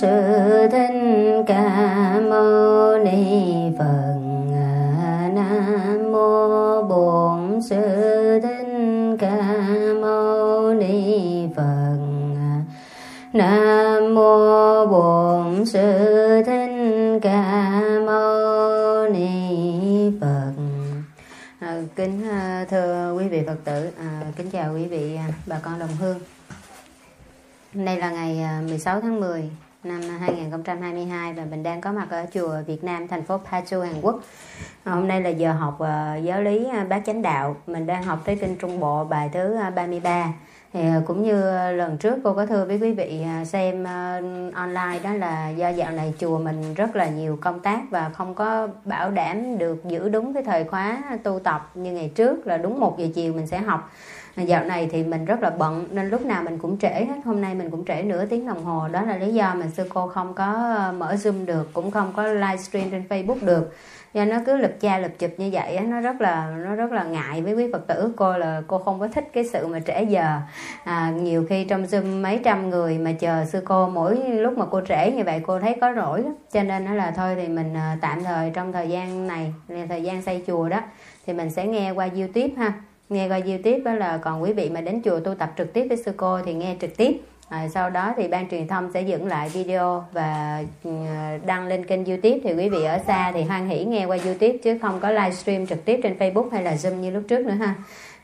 sư thích ca mâu ni phật nam mô bổn sư thích ca mâu ni phật nam mô bổn sư thích ca mâu ni phật. À, kính à, thưa quý vị phật tử à, kính chào quý vị à, bà con đồng hương. Hôm nay là ngày à, 16 tháng 10 năm 2022 và mình đang có mặt ở chùa Việt Nam, thành phố Pachu Hàn Quốc. À, hôm nay là giờ học à, giáo lý à, bát chánh đạo. Mình đang học tới kinh Trung Bộ, bài thứ 33 thì cũng như lần trước, cô có thưa với quý vị xem online đó là do dạo này chùa mình rất là nhiều công tác và không có bảo đảm được giữ đúng cái thời khóa tu tập như ngày trước là đúng một giờ chiều mình sẽ học dạo này thì mình rất là bận nên lúc nào mình cũng trễ hết. Hôm nay mình cũng trễ nửa tiếng đồng hồ. Đó là lý do mà sư cô không có ờ, mở zoom được cũng không có livestream trên facebook được. Do nó cứ lập cha lập chụp như vậy nó rất là nó rất là ngại với quý phật tử. Cô là cô không có thích cái sự mà trễ giờ. À, nhiều khi trong zoom mấy trăm người mà chờ sư cô mỗi lúc mà cô trễ như vậy cô thấy có rỗi lắm. Cho nên nó là thôi thì mình ờ, tạm thời trong thời gian này thời gian xây chùa đó thì mình sẽ nghe qua youtube ha nghe qua youtube đó là còn quý vị mà đến chùa tu tập trực tiếp với sư cô thì nghe trực tiếp. À, sau đó thì ban truyền thông sẽ dựng lại video và ừ, đăng lên kênh youtube. Thì quý vị ở xa thì hoan hỷ nghe qua youtube chứ không có livestream trực tiếp trên facebook hay là zoom như lúc trước nữa ha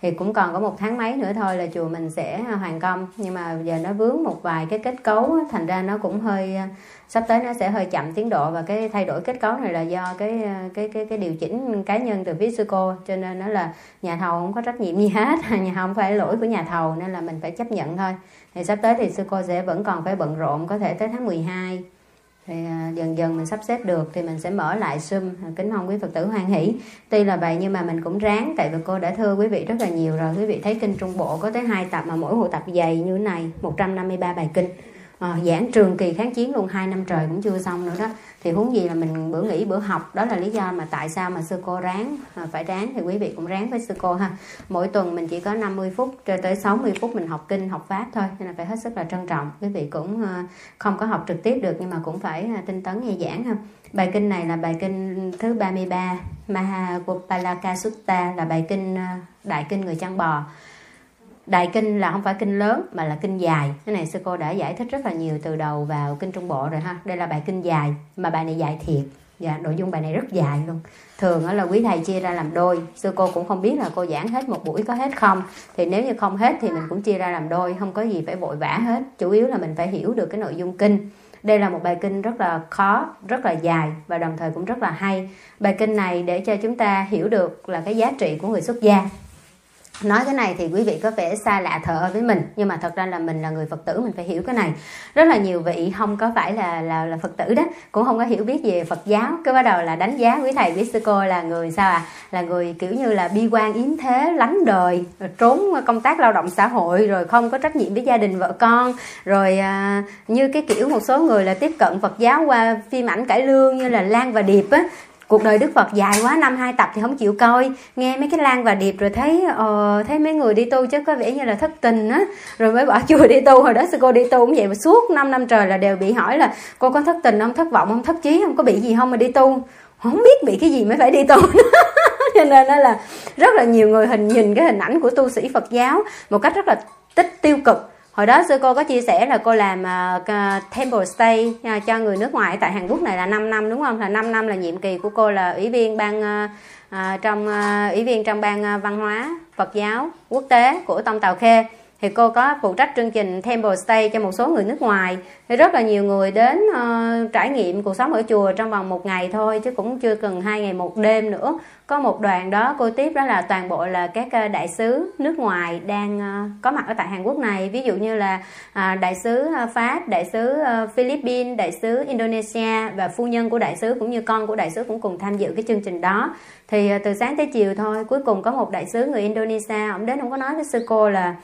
thì cũng còn có một tháng mấy nữa thôi là chùa mình sẽ à, hoàn công. Nhưng mà giờ nó vướng một vài cái kết cấu thành ra nó cũng hơi à, sắp tới nó sẽ hơi chậm tiến độ. Và cái thay đổi kết cấu này là do cái à, cái cái cái điều chỉnh cá nhân từ phía sư cô. Cho nên nó là nhà thầu không có trách nhiệm gì hết, nhà không phải lỗi của nhà thầu, nên là mình phải chấp nhận thôi. Thì sắp tới thì sư cô sẽ vẫn còn phải bận rộn, có thể tới tháng 12 thì à, dần dần mình sắp xếp được thì mình sẽ mở lại zoom à, kính mong quý phật tử hoan hỷ. Tuy là vậy nhưng mà mình cũng ráng, tại vì cô đã thưa quý vị rất là nhiều rồi. Quý vị thấy kinh trung bộ có tới hai tập mà mỗi bộ tập dày như thế này 153 bài kinh à, giảng trường kỳ kháng chiến luôn hai năm trời cũng chưa xong nữa đó. Thì huống gì là mình bữa nghỉ bữa học đó là lý do mà tại sao mà sư cô ráng à, phải ráng thì quý vị cũng ráng với sư cô ha. Mỗi tuần mình chỉ có 50 phút cho tới 60 phút mình học kinh học pháp thôi nên là phải hết sức là trân trọng. Quý vị cũng à, không có học trực tiếp được nhưng mà cũng phải à, tinh tấn nghe giảng ha. Bài kinh này là bài kinh thứ 33 Mahagopalaka Sutta là bài kinh đại kinh người chăn bò đại kinh là không phải kinh lớn, mà là kinh dài. Cái này sư cô đã giải thích rất là nhiều từ đầu vào kinh trung bộ rồi ha. Đây là bài kinh dài, mà bài này dài thiệt. Dạ nội dung bài này rất dài luôn. Thường là quý thầy chia ra làm đôi. Sư cô cũng không biết là cô giảng hết một buổi có hết không. Thì nếu như không hết thì mình cũng chia ra làm đôi, không có gì phải vội vã hết. Chủ yếu là mình phải hiểu được cái nội dung kinh. Đây là một bài kinh rất là khó, rất là dài và đồng thời cũng rất là hay. Bài kinh này để cho chúng ta hiểu được là cái giá trị của người xuất gia nói cái này thì quý vị có vẻ xa lạ thở với mình nhưng mà thật ra là mình là người phật tử mình phải hiểu cái này. Rất là nhiều vị không có phải là là là phật tử đó cũng không có hiểu biết về phật giáo cái bắt đầu là đánh giá quý thầy quý sư cô là người sao à là người kiểu như là bi quan yếm thế lánh đời trốn công tác lao động xã hội rồi không có trách nhiệm với gia đình vợ con rồi à, như cái kiểu một số người là tiếp cận phật giáo qua phim ảnh cải lương như là lan và điệp á cuộc đời đức phật dài quá năm hai tập thì không chịu coi. Nghe mấy cái lan và điệp rồi thấy ờ, thấy mấy người đi tu chứ có vẻ như là thất tình á. Rồi mới bỏ chùa đi tu hồi đó sư cô đi tu cũng vậy mà suốt 5 năm trời là đều bị hỏi là cô có thất tình không thất vọng không thất chí không có bị gì không mà đi tu? Không biết bị cái gì mới phải đi tu. Cho nên đó là rất là nhiều người hình nhìn cái hình ảnh của tu sĩ phật giáo một cách rất là tích tiêu cực hồi đó sư cô có chia sẻ là cô làm uh, temple stay uh, cho người nước ngoài tại Hàn Quốc này là 5 năm đúng không? Là 5 năm là nhiệm kỳ của cô là ủy viên ban uh, uh, trong uh, ủy viên trong ban uh, văn hóa Phật giáo quốc tế của Tông Tàu Khê thì cô có phụ trách chương trình Temple Stay cho một số người nước ngoài. Thì rất là nhiều người đến uh, trải nghiệm cuộc sống ở chùa trong vòng một ngày thôi chứ cũng chưa cần hai ngày một đêm nữa. Có một đoàn đó cô tiếp đó là toàn bộ là các ờ, đại sứ nước ngoài đang uh, có mặt ở tại Hàn Quốc này. Ví dụ như là uh, đại sứ Pháp đại sứ uh, Philippines đại sứ Indonesia và phu nhân của đại sứ cũng như con của đại sứ cũng cùng tham dự cái chương trình đó. Thì uh, từ sáng tới chiều thôi cuối cùng có một đại sứ người Indonesia ông đến ông có nói với sư cô là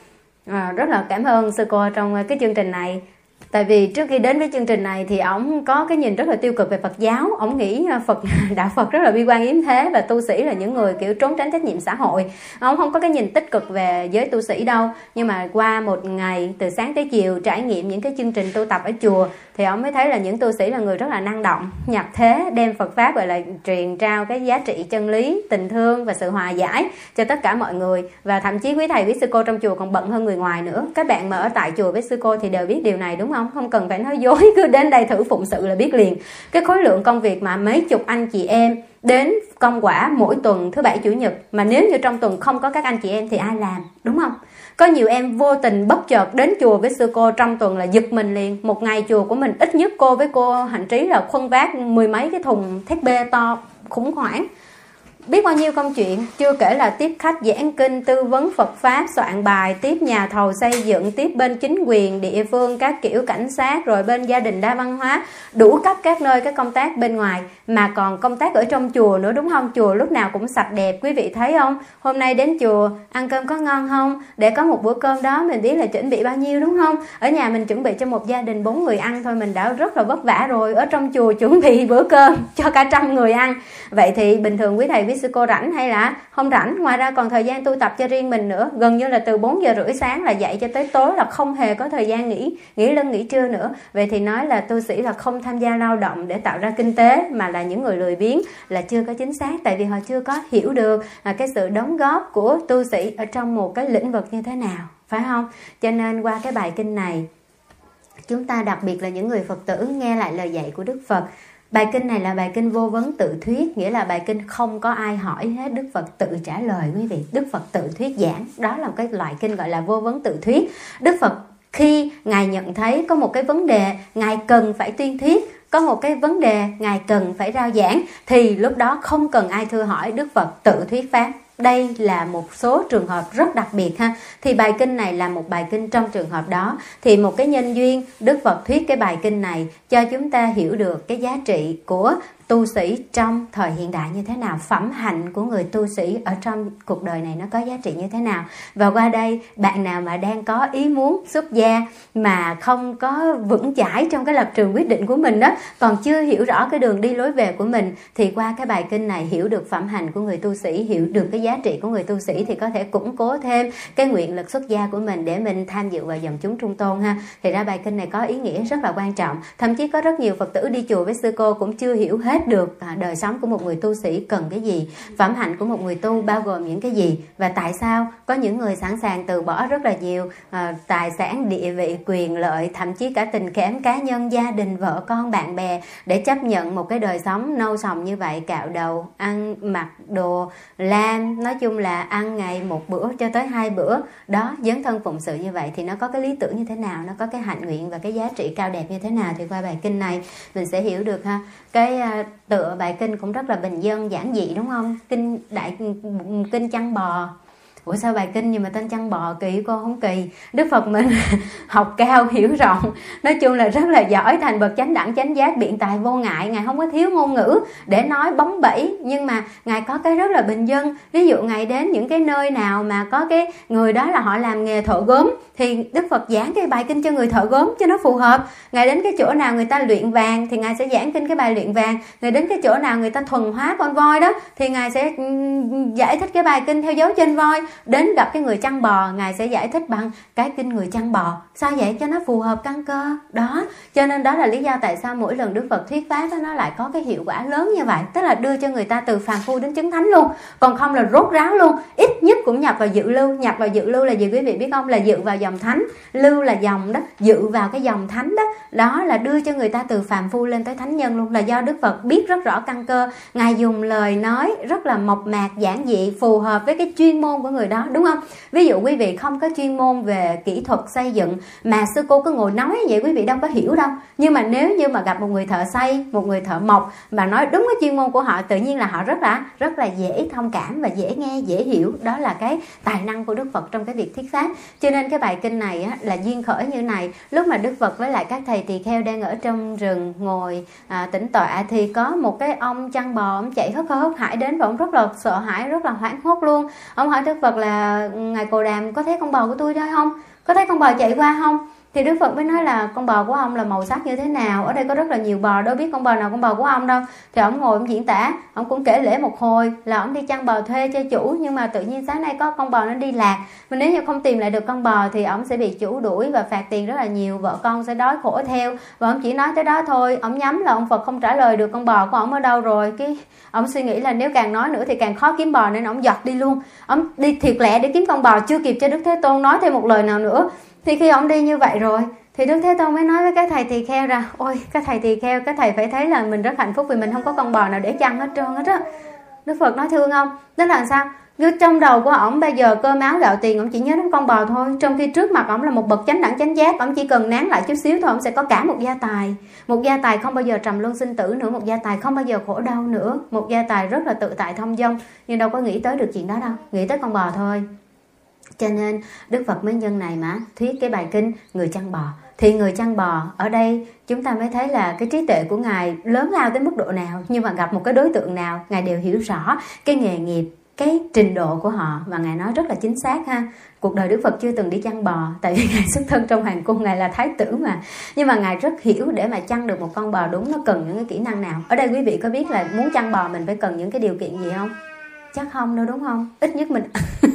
à, rất là cảm ơn sư cô trong ờ, cái chương trình này tại vì trước khi đến với chương trình này thì ổng có cái nhìn rất là tiêu cực về Phật giáo. Ổng nghĩ à, Phật, đạo Phật rất là bi quan yếm thế và tu sĩ là những người, kiểu, trốn tránh trách nhiệm xã hội. Ổng không có cái nhìn tích cực về giới tu sĩ đâu. Nhưng mà qua một ngày, từ sáng tới chiều, trải nghiệm những cái chương trình tu tập ở chùa, thì ông mới thấy là những tu sĩ là người rất là năng động, nhập thế, đem Phật pháp, gọi là, truyền trao cái giá trị chân lý, tình thương và sự hòa giải cho tất cả mọi người. Và thậm chí quý thầy, quý sư cô trong chùa còn bận hơn người ngoài nữa. Các bạn mà ở tại chùa với sư cô thì đều biết điều này, đúng không không? Không cần phải nói dối, cứ đến đây thử phụng sự là biết liền. Cái khối lượng công việc mà mấy chục anh chị em đến công quả mỗi tuần thứ bảy, chủ nhật, mà nếu như trong tuần không có các anh chị em thì ai làm, đúng không? Có nhiều em vô tình bất chợt đến chùa với sư cô trong tuần là giật mình liền. Một ngày chùa của mình ít nhất cô với cô hạnh trí là khuân vác mười mấy cái thùng thép bê to khủng hoảng biết bao nhiêu công chuyện, chưa kể là tiếp khách giảng kinh, tư vấn phật pháp, soạn bài, tiếp nhà thầu xây dựng, tiếp bên chính quyền, địa phương, các kiểu cảnh sát, rồi bên gia đình đa văn hóa, đủ cấp các nơi các công tác bên ngoài. Mà còn công tác ở trong chùa nữa, đúng không? Chùa lúc nào cũng sạch đẹp, quý vị thấy không? Hôm nay đến chùa, ăn cơm có ngon không? Để có một bữa cơm đó, mình biết là chuẩn bị bao nhiêu, đúng không? Ở nhà mình chuẩn bị cho một gia đình bốn người ăn thôi, mình đã rất là vất vả rồi. Ở trong chùa chuẩn bị bữa cơm cho cả trăm người ăn. Vậy thì bình thường quý thầy, quý sư cô rảnh hay là không rảnh? Ngoài ra còn thời gian tu tập cho riêng mình nữa. Gần như là từ 4 giờ rưỡi sáng là dậy cho tới tối là không hề có thời gian nghỉ nghỉ lưng, nghỉ trưa nữa. Vậy thì nói là tu sĩ là không tham gia lao động để tạo ra kinh tế, mà là những người lười biếng, là chưa có chính xác, tại vì họ chưa có hiểu được là cái sự đóng góp của tu sĩ ở trong một cái lĩnh vực như thế nào, phải không? Cho nên qua cái bài kinh này, chúng ta đặc biệt là những người phật tử nghe lại lời dạy của đức phật. Bài kinh này là bài kinh vô vấn tự thuyết, nghĩa là bài kinh không có ai hỏi hết, Đức Phật tự trả lời quý vị. Đức Phật tự thuyết giảng, đó là một cái loại kinh gọi là vô vấn tự thuyết. Đức Phật khi Ngài nhận thấy có một cái vấn đề Ngài cần phải tuyên thuyết, có một cái vấn đề Ngài cần phải rao giảng, thì lúc đó không cần ai thưa hỏi, Đức Phật tự thuyết pháp đây là một số trường hợp rất đặc biệt ha. Thì bài kinh này là một bài kinh trong trường hợp đó. Thì một cái nhân duyên, đức phật thuyết cái bài kinh này cho chúng ta hiểu được cái giá trị của tu sĩ trong thời hiện đại như thế nào, phẩm hạnh của người tu sĩ ở trong cuộc đời này nó có giá trị như thế nào. Và qua đây, bạn nào mà đang có ý muốn xuất gia mà không có vững chãi trong cái lập trường quyết định của mình đó, còn chưa hiểu rõ cái đường đi lối về của mình, thì qua cái bài kinh này hiểu được phẩm hạnh của người tu sĩ, hiểu được cái giá trị của người tu sĩ, thì có thể củng cố thêm cái nguyện lực xuất gia của mình để mình tham dự vào dòng chúng trung tôn ha. Thì ra bài kinh này có ý nghĩa rất là quan trọng. Thậm chí có rất nhiều phật tử đi chùa với sư cô cũng chưa hiểu hết hết được à, đời sống của một người tu sĩ cần cái gì phẩm hạnh của một người tu bao gồm những cái gì và tại sao có những người sẵn sàng từ bỏ rất là nhiều à, tài sản địa vị quyền lợi thậm chí cả tình cảm cá nhân gia đình vợ con bạn bè để chấp nhận một cái đời sống nâu sòng như vậy cạo đầu ăn mặc đồ lam nói chung là ăn ngày một bữa cho tới hai bữa. Đó dấn thân phụng sự như vậy thì nó có cái lý tưởng như thế nào nó có cái hạnh nguyện và cái giá trị cao đẹp như thế nào thì qua bài kinh này mình sẽ hiểu được ha cái à, tựa bài kinh cũng rất là bình dân giản dị, đúng không? Kinh đại kinh chăn bò ủa sao bài kinh nhưng mà tên chăn bò kỳ cô không kỳ. Đức phật mình học cao, hiểu rộng. Nói chung là rất là giỏi, thành bậc chánh đẳng, chánh giác, biện tài vô ngại. Ngài không có thiếu ngôn ngữ để nói bóng bẩy nhưng mà ngài có cái rất là bình dân. Ví dụ ngài đến những cái nơi nào mà có cái người đó là họ làm nghề thợ gốm, thì đức phật giảng cái bài kinh cho người thợ gốm cho nó phù hợp. Ngài đến cái chỗ nào người ta luyện vàng, thì ngài sẽ giảng kinh cái bài luyện vàng. Ngài đến cái chỗ nào người ta thuần hóa con voi đó, thì ngài sẽ ừ, giải thích cái bài kinh theo dấu trên voi đến gặp cái người chăn bò ngài sẽ giải thích bằng cái kinh người chăn bò. Sao vậy? Cho nó phù hợp căn cơ. Đó cho nên đó là lý do tại sao mỗi lần đức phật thuyết pháp đó, nó lại có cái hiệu quả lớn như vậy. Tức là đưa cho người ta từ phàm phu đến chứng thánh luôn. Còn không là rốt ráo luôn nhất cũng nhập vào dự lưu. Nhập vào dự lưu là gì quý vị biết không? Là dự vào dòng thánh. Lưu là dòng đó, dự vào cái dòng thánh đó. Đó là đưa cho người ta từ phàm phu lên tới thánh nhân luôn. Là do đức phật biết rất rõ căn cơ. Ngài dùng lời nói rất là mộc mạc, giản dị, phù hợp với cái chuyên môn của người đó, đúng không? Ví dụ quý vị không có chuyên môn về kỹ thuật xây dựng mà sư cô cứ ngồi nói vậy, quý vị đâu có hiểu đâu. Nhưng mà nếu như mà gặp một người thợ xây, một người thợ mộc mà nói đúng cái chuyên môn của họ, tự nhiên là họ rất là rất là dễ thông cảm và dễ nghe, dễ hiểu. Đó là cái tài năng của đức phật trong cái việc thuyết pháp. Cho nên cái bài kinh này á, là duyên khởi như này. Lúc mà đức phật với lại các thầy tỳ kheo đang ở trong rừng ngồi à, tĩnh tọa thì có một cái ông chăn bò ông chạy hớt hớt hải đến và ông rất là sợ hãi rất là hoảng hốt luôn. Ông hỏi đức phật là ngài cồ đàm có thấy con bò của tôi đó không? Có thấy con bò chạy qua không? Thì đức phật mới nói là con bò của ông là màu sắc như thế nào? Ở đây có rất là nhiều bò, đâu biết con bò nào con bò của ông đâu. Thì ông ngồi ông diễn tả, ông cũng kể lễ một hồi là ông đi chăn bò thuê cho chủ, nhưng mà tự nhiên sáng nay có con bò nó đi lạc. Mà nếu như không tìm lại được con bò thì ông sẽ bị chủ đuổi và phạt tiền rất là nhiều, vợ con sẽ đói khổ theo. Và ông chỉ nói tới đó thôi, ông nhắm là ông phật không trả lời được con bò của ông ở đâu rồi. Cái ông suy nghĩ là nếu càng nói nữa thì càng khó kiếm bò nên ông giọt đi luôn. Ông đi thiệt lẹ để kiếm con bò chưa kịp cho đức thế tôn nói thêm một lời nào nữa thì khi ông đi như vậy rồi thì đức thế tôn mới nói với cái thầy tỳ kheo rằng, ôi cái thầy tỳ kheo cái thầy phải thấy là mình rất hạnh phúc vì mình không có con bò nào để chăn hết trơn hết á. Đức phật nói thương không tức là sao? Cứ trong đầu của ổng bây giờ cơm áo gạo tiền ổng chỉ nhớ đến con bò thôi trong khi trước mặt ổng là một bậc chánh đẳng chánh giác ổng chỉ cần nán lại chút xíu thôi ổng sẽ có cả một gia tài. Một gia tài không bao giờ trầm luân sinh tử nữa một gia tài không bao giờ khổ đau nữa một gia tài rất là tự tại thông dong nhưng đâu có nghĩ tới được chuyện đó đâu nghĩ tới con bò thôi cho nên, đức phật mới nhân này mà, thuyết cái bài kinh người chăn bò. Thì người chăn bò ở đây, chúng ta mới thấy là cái trí tuệ của ngài lớn lao tới mức độ nào, nhưng mà gặp một cái đối tượng nào, ngài đều hiểu rõ cái nghề nghiệp, cái trình độ của họ. Và ngài nói rất là chính xác ha, cuộc đời đức phật chưa từng đi chăn bò, tại vì ngài xuất thân trong hoàng cung, ngài là thái tử mà. Nhưng mà ngài rất hiểu để mà chăn được một con bò đúng, nó cần những cái kỹ năng nào. Ở đây quý vị có biết là muốn chăn bò mình phải cần những cái điều kiện gì không? Chắc không đâu, đúng không? Ít nhất mình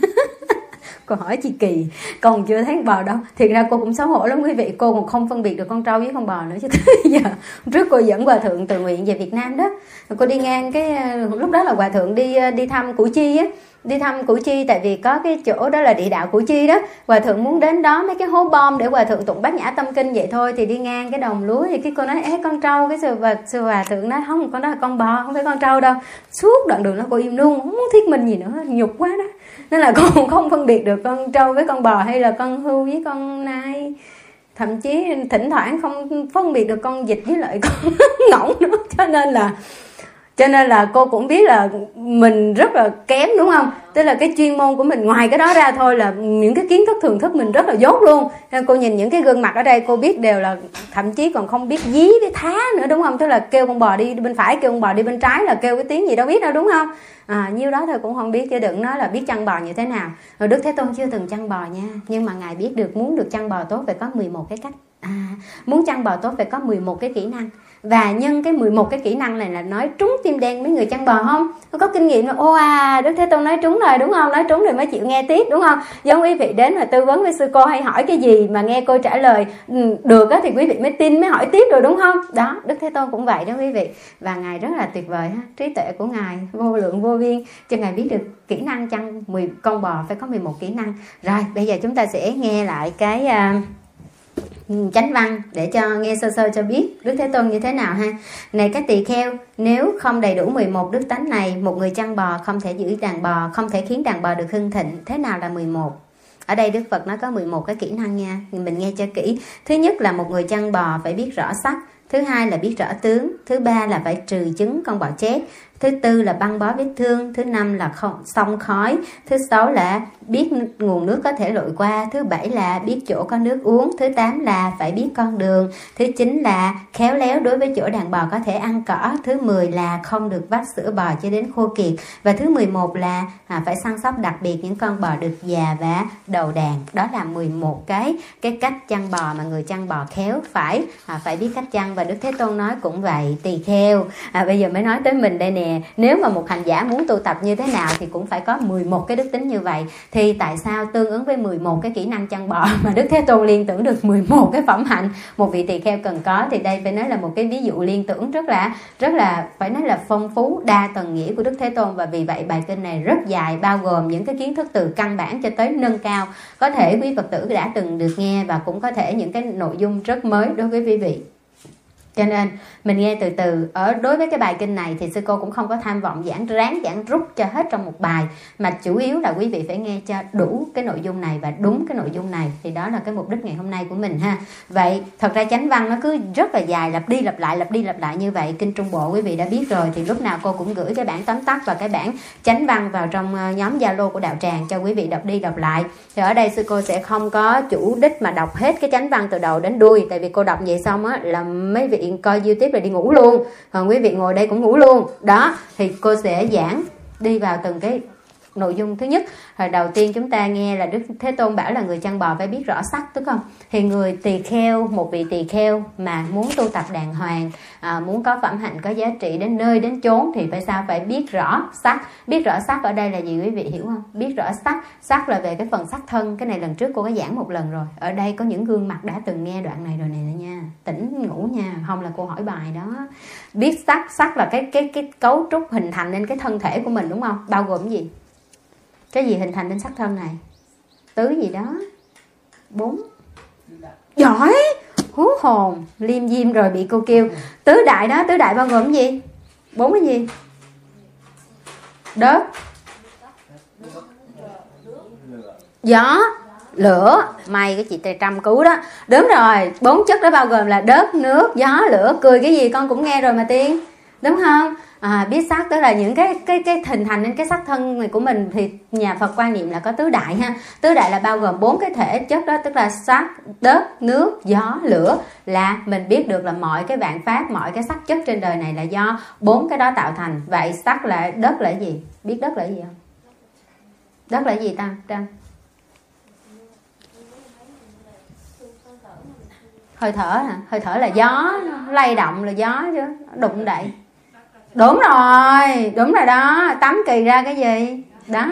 cô hỏi chị kỳ còn chưa thấy bò đâu. Thiệt ra cô cũng xấu hổ lắm quý vị. Cô còn không phân biệt được con trâu với con bò nữa chứ tới giờ. Trước cô dẫn hòa thượng từ nguyện về việt nam đó. Cô đi ngang cái, lúc đó là hòa thượng đi đi thăm củ chi á đi thăm củ chi, tại vì có cái chỗ đó là địa đạo củ chi đó. Hòa thượng muốn đến đó mấy cái hố bom để hòa thượng tụng bát nhã tâm kinh vậy thôi, thì đi ngang cái đồng lúa thì cái cô nói ế con trâu, cái sư và sư hòa thượng nói, không, con đó là con bò, không phải con trâu đâu. Suốt đoạn đường nó cô im luôn, không muốn thiết mình gì nữa, nhục quá đó. Nên là con không phân biệt được con trâu với con bò hay là con hưu với con nai. Thậm chí thỉnh thoảng không phân biệt được con vịt với lại con ngỗng nữa, cho nên là cho nên là cô cũng biết là mình rất là kém đúng không? Tức là cái chuyên môn của mình ngoài cái đó ra thôi là những cái kiến thức thường thức mình rất là dốt luôn. Nên cô nhìn những cái gương mặt ở đây cô biết đều là thậm chí còn không biết dí với thá nữa đúng không? Tức là kêu con bò đi bên phải kêu con bò đi bên trái là kêu cái tiếng gì đâu biết đâu đúng không? À, nhiêu đó thôi cũng không biết chứ đừng nói là biết chăn bò như thế nào. Rồi đức thế tôn chưa từng chăn bò nha. Nhưng mà ngài biết được muốn được chăn bò tốt phải có 11 cái cách. À, muốn chăn bò tốt phải có 11 cái kỹ năng và nhân cái 11 cái kỹ năng này là nói trúng tim đen mấy người chăn bò không? Có kinh nghiệm là ô à đức thế tôn nói trúng rồi đúng không? Nói trúng rồi mới chịu nghe tiếp đúng không? Giống quý vị đến mà tư vấn với sư cô hay hỏi cái gì mà nghe cô trả lời ừ, được á thì quý vị mới tin mới hỏi tiếp rồi đúng không? Đó đức thế tôn cũng vậy đó quý vị. Và ngài rất là tuyệt vời ha trí tuệ của ngài vô lượng vô biên. Cho ngài biết được kỹ năng chăn 10 con bò phải có 11 kỹ năng. Rồi bây giờ chúng ta sẽ nghe lại cái uh, chánh văn để cho nghe sơ sơ cho biết Đức Thế Tôn như thế nào ha. Này các tỳ kheo, nếu không đầy đủ 11 đức tánh này, một người chăn bò không thể giữ đàn bò, không thể khiến đàn bò được hưng thịnh. Thế nào là 11? Ở đây Đức Phật nó có 11 cái kỹ năng nha, mình nghe cho kỹ. Thứ nhất là một người chăn bò phải biết rõ sắc, thứ hai là biết rõ tướng, thứ ba là phải trừ chứng con bò chết, thứ tư là băng bó vết thương thứ năm là không xong khói thứ sáu là biết nguồn nước có thể lội qua thứ bảy là biết chỗ có nước uống thứ tám là phải biết con đường thứ chín là khéo léo đối với chỗ đàn bò có thể ăn cỏ thứ mười là không được vắt sữa bò cho đến khô kiệt và thứ mười một là à, phải săn sóc đặc biệt những con bò được già và đầu đàn. Đó là 11 cái cái cách chăn bò mà người chăn bò khéo phải à, phải biết cách chăn và Đức Thế Tôn nói cũng vậy tỳ kheo à, bây giờ mới nói tới mình đây nè nếu mà một hành giả muốn tu tập như thế nào thì cũng phải có 11 cái đức tính như vậy. Thì tại sao tương ứng với 11 cái kỹ năng chăn bò mà Đức Thế Tôn liên tưởng được 11 cái phẩm hạnh? Một vị tỳ kheo cần có thì đây phải nói là một cái ví dụ liên tưởng rất là rất là, phải nói là phong phú, đa tầng nghĩa của Đức Thế Tôn. Và vì vậy bài kinh này rất dài, bao gồm những cái kiến thức từ căn bản cho tới nâng cao. Có thể quý Phật tử đã từng được nghe và cũng có thể những cái nội dung rất mới đối với quý vị cho nên, mình nghe từ từ. Ở, đối với cái bài kinh này thì sư cô cũng không có tham vọng giảng ráng giảng rút cho hết trong một bài. Mà chủ yếu là quý vị phải nghe cho đủ cái nội dung này và đúng cái nội dung này. Thì đó là cái mục đích ngày hôm nay của mình ha. Vậy, thật ra chánh văn nó cứ rất là dài, lặp đi lặp lại, lặp đi lặp lại như vậy. Kinh trung bộ quý vị đã biết rồi. Thì lúc nào cô cũng gửi cái bản tóm tắt và cái bản chánh văn vào trong ờ, nhóm zalo của đạo tràng cho quý vị đọc đi đọc lại. Thì ở đây sư cô sẽ không có chủ đích mà đọc hết cái chánh văn từ đầu đến đuôi. Tại vì cô đọc vậy xong á là mấy vị coi youtube là đi ngủ luôn. Còn quý vị ngồi đây cũng ngủ luôn. Đó, thì cô sẽ giảng đi vào từng cái nội dung thứ nhất. Hồi đầu tiên chúng ta nghe là đức thế tôn bảo là người chăn bò phải biết rõ sắc đúng không? Thì người tỳ kheo một vị tỳ kheo mà muốn tu tập đàng hoàng à, muốn có phẩm hạnh có giá trị đến nơi đến chốn thì phải sao? Phải biết rõ sắc. Biết rõ sắc ở đây là gì quý vị hiểu không? Biết rõ sắc. Sắc là về cái phần sắc thân. Cái này lần trước cô có giảng một lần rồi. Ở đây có những gương mặt đã từng nghe đoạn này rồi này nha. Tỉnh ngủ nha. Không là cô hỏi bài đó. Biết sắc. Sắc là cái cái cái cấu trúc hình thành nên cái thân thể của mình đúng không? Bao gồm gì? Cái gì hình thành nên sắc thân này? Tứ gì đó. Bốn. Giỏi. Hú hồn. Liêm diêm rồi bị cô kêu. Tứ đại đó, tứ đại bao gồm gì? Bốn cái gì? Đất gió. Lửa. May cái chị tây trăm cứu đó. Đúng rồi. Bốn chất đó bao gồm là đất nước, gió, lửa, cười, cái gì con cũng nghe rồi mà tiên. Đúng không? À, biết sắc tức là những cái cái cái hình thành nên cái sắc thân này của mình thì nhà Phật quan niệm là có tứ đại ha. Tứ đại là bao gồm bốn cái thể chất đó tức là sắc đất nước gió lửa là mình biết được là mọi cái vạn pháp mọi cái sắc chất trên đời này là do bốn cái đó tạo thành. Vậy sắc là đất là gì? Biết đất là gì không? Đất là gì ta trăng hơi thở hả? Hơi thở là gió lay động là gió chứ đụng đậy đúng rồi đúng rồi đó. Tắm kỳ ra cái gì? Đó.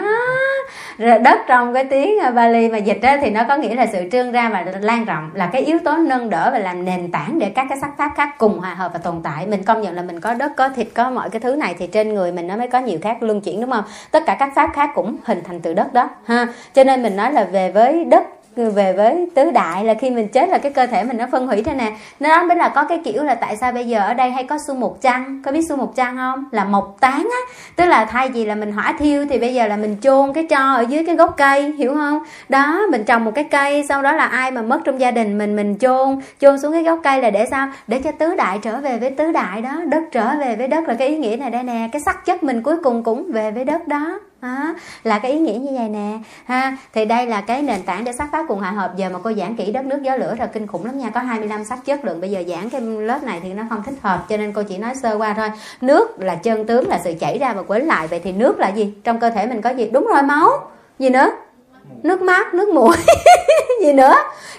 Rồi đất trong cái tiếng ờ, Bali mà dịch ra thì nó có nghĩa là sự trương ra và lan rộng, là cái yếu tố nâng đỡ và làm nền tảng để các cái sắc pháp khác cùng hòa hợp và tồn tại. Mình công nhận là mình có đất, có thịt, có mọi cái thứ này thì trên người mình nó mới có nhiều khác luân chuyển, đúng không? Tất cả các pháp khác cũng hình thành từ đất đó, ha. Cho nên mình nói là về với đất về với tứ đại là khi mình chết là cái cơ thể mình nó phân hủy thế nè. Nó đó mới là có cái kiểu là tại sao bây giờ ở đây hay có su một trăng? Có biết su một trăng không? Là mộc tán á. Tức là thay vì là mình hỏa thiêu thì bây giờ là mình chôn cái cho ở dưới cái gốc cây, hiểu không? Đó, mình trồng một cái cây, sau đó là ai mà mất trong gia đình mình mình chôn chôn xuống cái gốc cây là để sao? Để cho tứ đại trở về với tứ đại đó. Đất trở về với đất là cái ý nghĩa này đây nè. Cái sắc chất mình cuối cùng cũng về với đất đó à, là cái ý nghĩa như vậy nè. Ha thì đây là cái nền tảng để sắc pháp cùng hòa hợp. Giờ mà cô giảng kỹ đất nước gió lửa rồi kinh khủng lắm nha. Có 25 sách chất lượng. Bây giờ giảng cái lớp này thì nó không thích hợp cho nên cô chỉ nói sơ qua thôi. Nước là chân tướng là sự chảy ra và quấn lại. Vậy thì nước là gì? Trong cơ thể mình có gì? Đúng rồi máu. Gì nữa? Nước mát nước mũi gì nữa?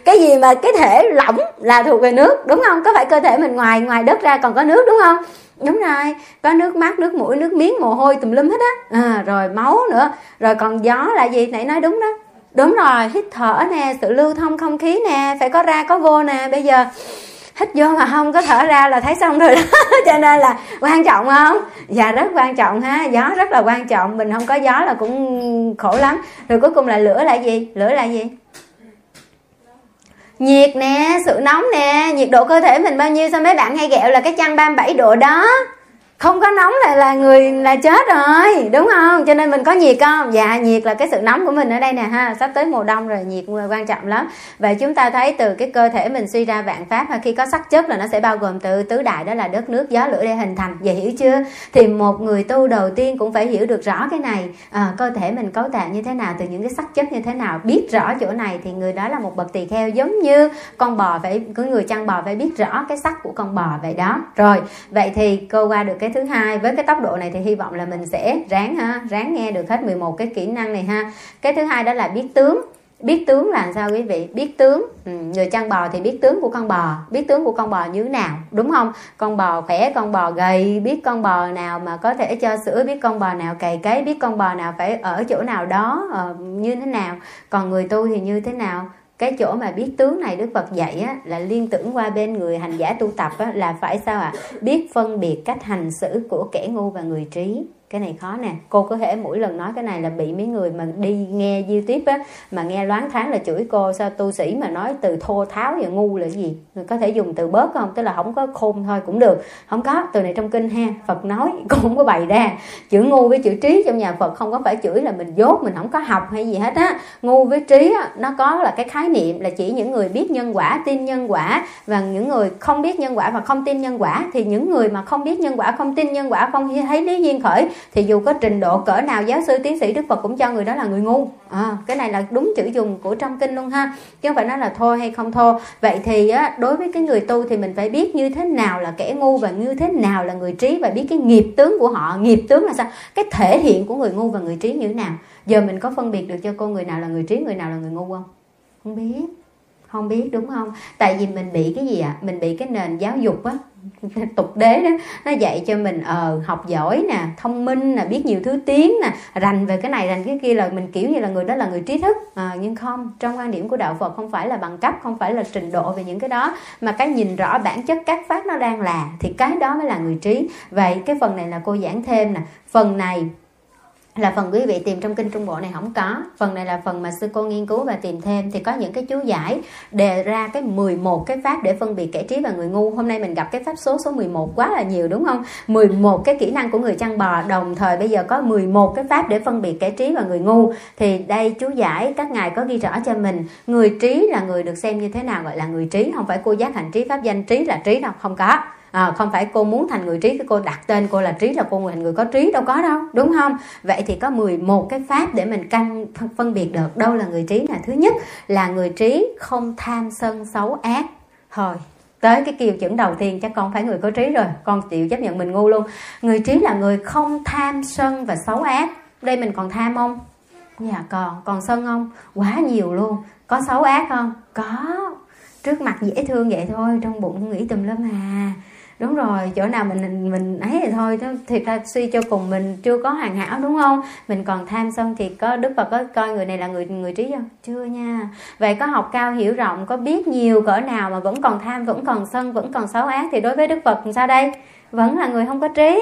Cái gì mà cái thể lỏng là thuộc về nước đúng không? Có phải cơ thể mình ngoài ngoài đất ra còn có nước đúng không? Đúng rồi có nước mắt nước mũi nước miếng mồ hôi tùm lum hết á. À, rồi máu nữa rồi còn gió là gì? Nãy nói đúng đó. Đúng rồi hít thở nè sự lưu thông không khí nè phải có ra có vô nè. Bây giờ hít vô mà không có thở ra là thấy xong rồi đó. Cho nên là quan trọng không? Dạ rất quan trọng ha. Gió rất là quan trọng mình không có gió là cũng khổ lắm. Rồi cuối cùng là lửa là gì? Lửa là gì? Nhiệt nè, sự nóng nè, nhiệt độ cơ thể mình bao nhiêu sao mấy bạn hay ghẹo là cái chăn 37 độ đó. Không có nóng là là người là chết rồi, đúng không? Cho nên mình có nhiệt không? Dạ nhiệt là cái sự nóng của mình ở đây nè ha. Sắp tới mùa đông rồi nhiệt quan trọng lắm. Và chúng ta thấy từ cái cơ thể mình suy ra vạn pháp ha khi có sắc chất là nó sẽ bao gồm từ tứ đại đó là đất nước gió lửa để hình thành. Vậy hiểu chưa? Thì một người tu đầu tiên cũng phải hiểu được rõ cái này. À, cơ thể mình cấu tạo như thế nào từ những cái sắc chất như thế nào biết rõ chỗ này thì người đó là một bậc tỳ kheo giống như con bò phải cứ người chăn bò phải biết rõ cái sắc của con bò vậy đó. Rồi vậy thì cô qua được cái thứ hai. Với cái tốc độ này thì hy vọng là mình sẽ ráng ha ráng nghe được hết 11 cái kỹ năng này ha. Cái thứ hai đó là biết tướng. Biết tướng là sao quý vị? Biết tướng. Ừ, người chăn bò thì biết tướng của con bò. Biết tướng của con bò như thế nào? Đúng không? Con bò khỏe con bò gầy. Biết con bò nào mà có thể cho sữa? Biết con bò nào cày cấy? Biết con bò nào phải ở chỗ nào đó uh, như thế nào? Còn người tu thì như thế nào? Cái chỗ mà biết tướng này đức phật dạy á, là liên tưởng qua bên người hành giả tu tập á, là phải sao ạ? À? biết phân biệt cách hành xử của kẻ ngu và người trí cái này khó nè. Cô có thể mỗi lần nói cái này là bị mấy người mà đi nghe youtube á mà nghe loáng thoáng là chửi cô sao tu sĩ mà nói từ thô tháo và ngu là gì? Người có thể dùng từ bớt không? Tức là không có khôn thôi cũng được. Không có từ này trong kinh ha. Phật nói cô không có bày ra. Chữ ngu với chữ trí trong nhà phật không có phải chửi là mình dốt mình không có học hay gì hết á. Ngu với trí á, nó có là cái khái niệm là chỉ những người biết nhân quả tin nhân quả. Và những người không biết nhân quả và không tin nhân quả thì những người mà không biết nhân quả không tin nhân quả không thấy lý duyên khởi thì dù có trình độ cỡ nào giáo sư tiến sĩ đức phật cũng cho người đó là người ngu. À, cái này là đúng chữ dùng của trong kinh luôn ha. Chứ không phải nói là thôi hay không thôi. Vậy thì á, đối với cái người tu thì mình phải biết như thế nào là kẻ ngu và như thế nào là người trí và biết cái nghiệp tướng của họ. Nghiệp tướng là sao? Cái thể hiện của người ngu và người trí như thế nào. Giờ mình có phân biệt được cho cô người nào là người trí người nào là người ngu không? Không biết. Không biết đúng không? Tại vì mình bị cái gì ạ? À? mình bị cái nền giáo dục á tục đế đó nó dạy cho mình ờ học giỏi nè thông minh nè biết nhiều thứ tiếng nè rành về cái này rành cái kia là mình kiểu như là người đó là người trí thức. À, nhưng không trong quan điểm của đạo phật không phải là bằng cấp không phải là trình độ về những cái đó mà cái nhìn rõ bản chất các pháp nó đang là thì cái đó mới là người trí. Vậy cái phần này là cô giảng thêm nè. Phần này là phần quý vị tìm trong kinh trung bộ này không có. Phần này là phần mà sư cô nghiên cứu và tìm thêm. Thì có những cái chú giải đề ra cái 11 cái pháp để phân biệt kẻ trí và người ngu. Hôm nay mình gặp cái pháp số số 11 quá là nhiều, đúng không? 11 cái kỹ năng của người chăn bò. Đồng thời bây giờ có 11 cái pháp để phân biệt kẻ trí và người ngu. Thì đây chú giải, các ngài có ghi rõ cho mình. Người trí là người được xem như thế nào gọi là người trí, không phải cô giác hành trí, pháp danh trí là trí đâu, không có à, không phải cô muốn thành người trí cái cô đặt tên cô là trí là cô thành người có trí đâu có đâu đúng không? Vậy thì có 11 cái pháp để mình căn phân biệt được đâu là người trí là thứ nhất là người trí không tham sân xấu ác. Thôi tới cái kiều chuẩn đầu tiên chắc con phải người có trí rồi con chịu chấp nhận mình ngu luôn. Người trí là người không tham sân và xấu ác. Đây mình còn tham không? Dạ còn còn sân không? Quá nhiều luôn. Có xấu ác không? Có. Trước mặt dễ thương vậy thôi trong bụng nghĩ tùm lum à đúng rồi, chỗ nào mình mình ấy thì thôi thiệt ra suy cho cùng mình chưa có hoàn hảo, đúng không? Mình còn tham sân thì có đức phật có coi người này là người người trí không? Chưa nha. Vậy có học cao hiểu rộng, có biết nhiều cỡ nào mà vẫn còn tham, vẫn còn sân, vẫn còn xấu ác thì đối với đức phật làm sao đây? Vẫn là người không có trí.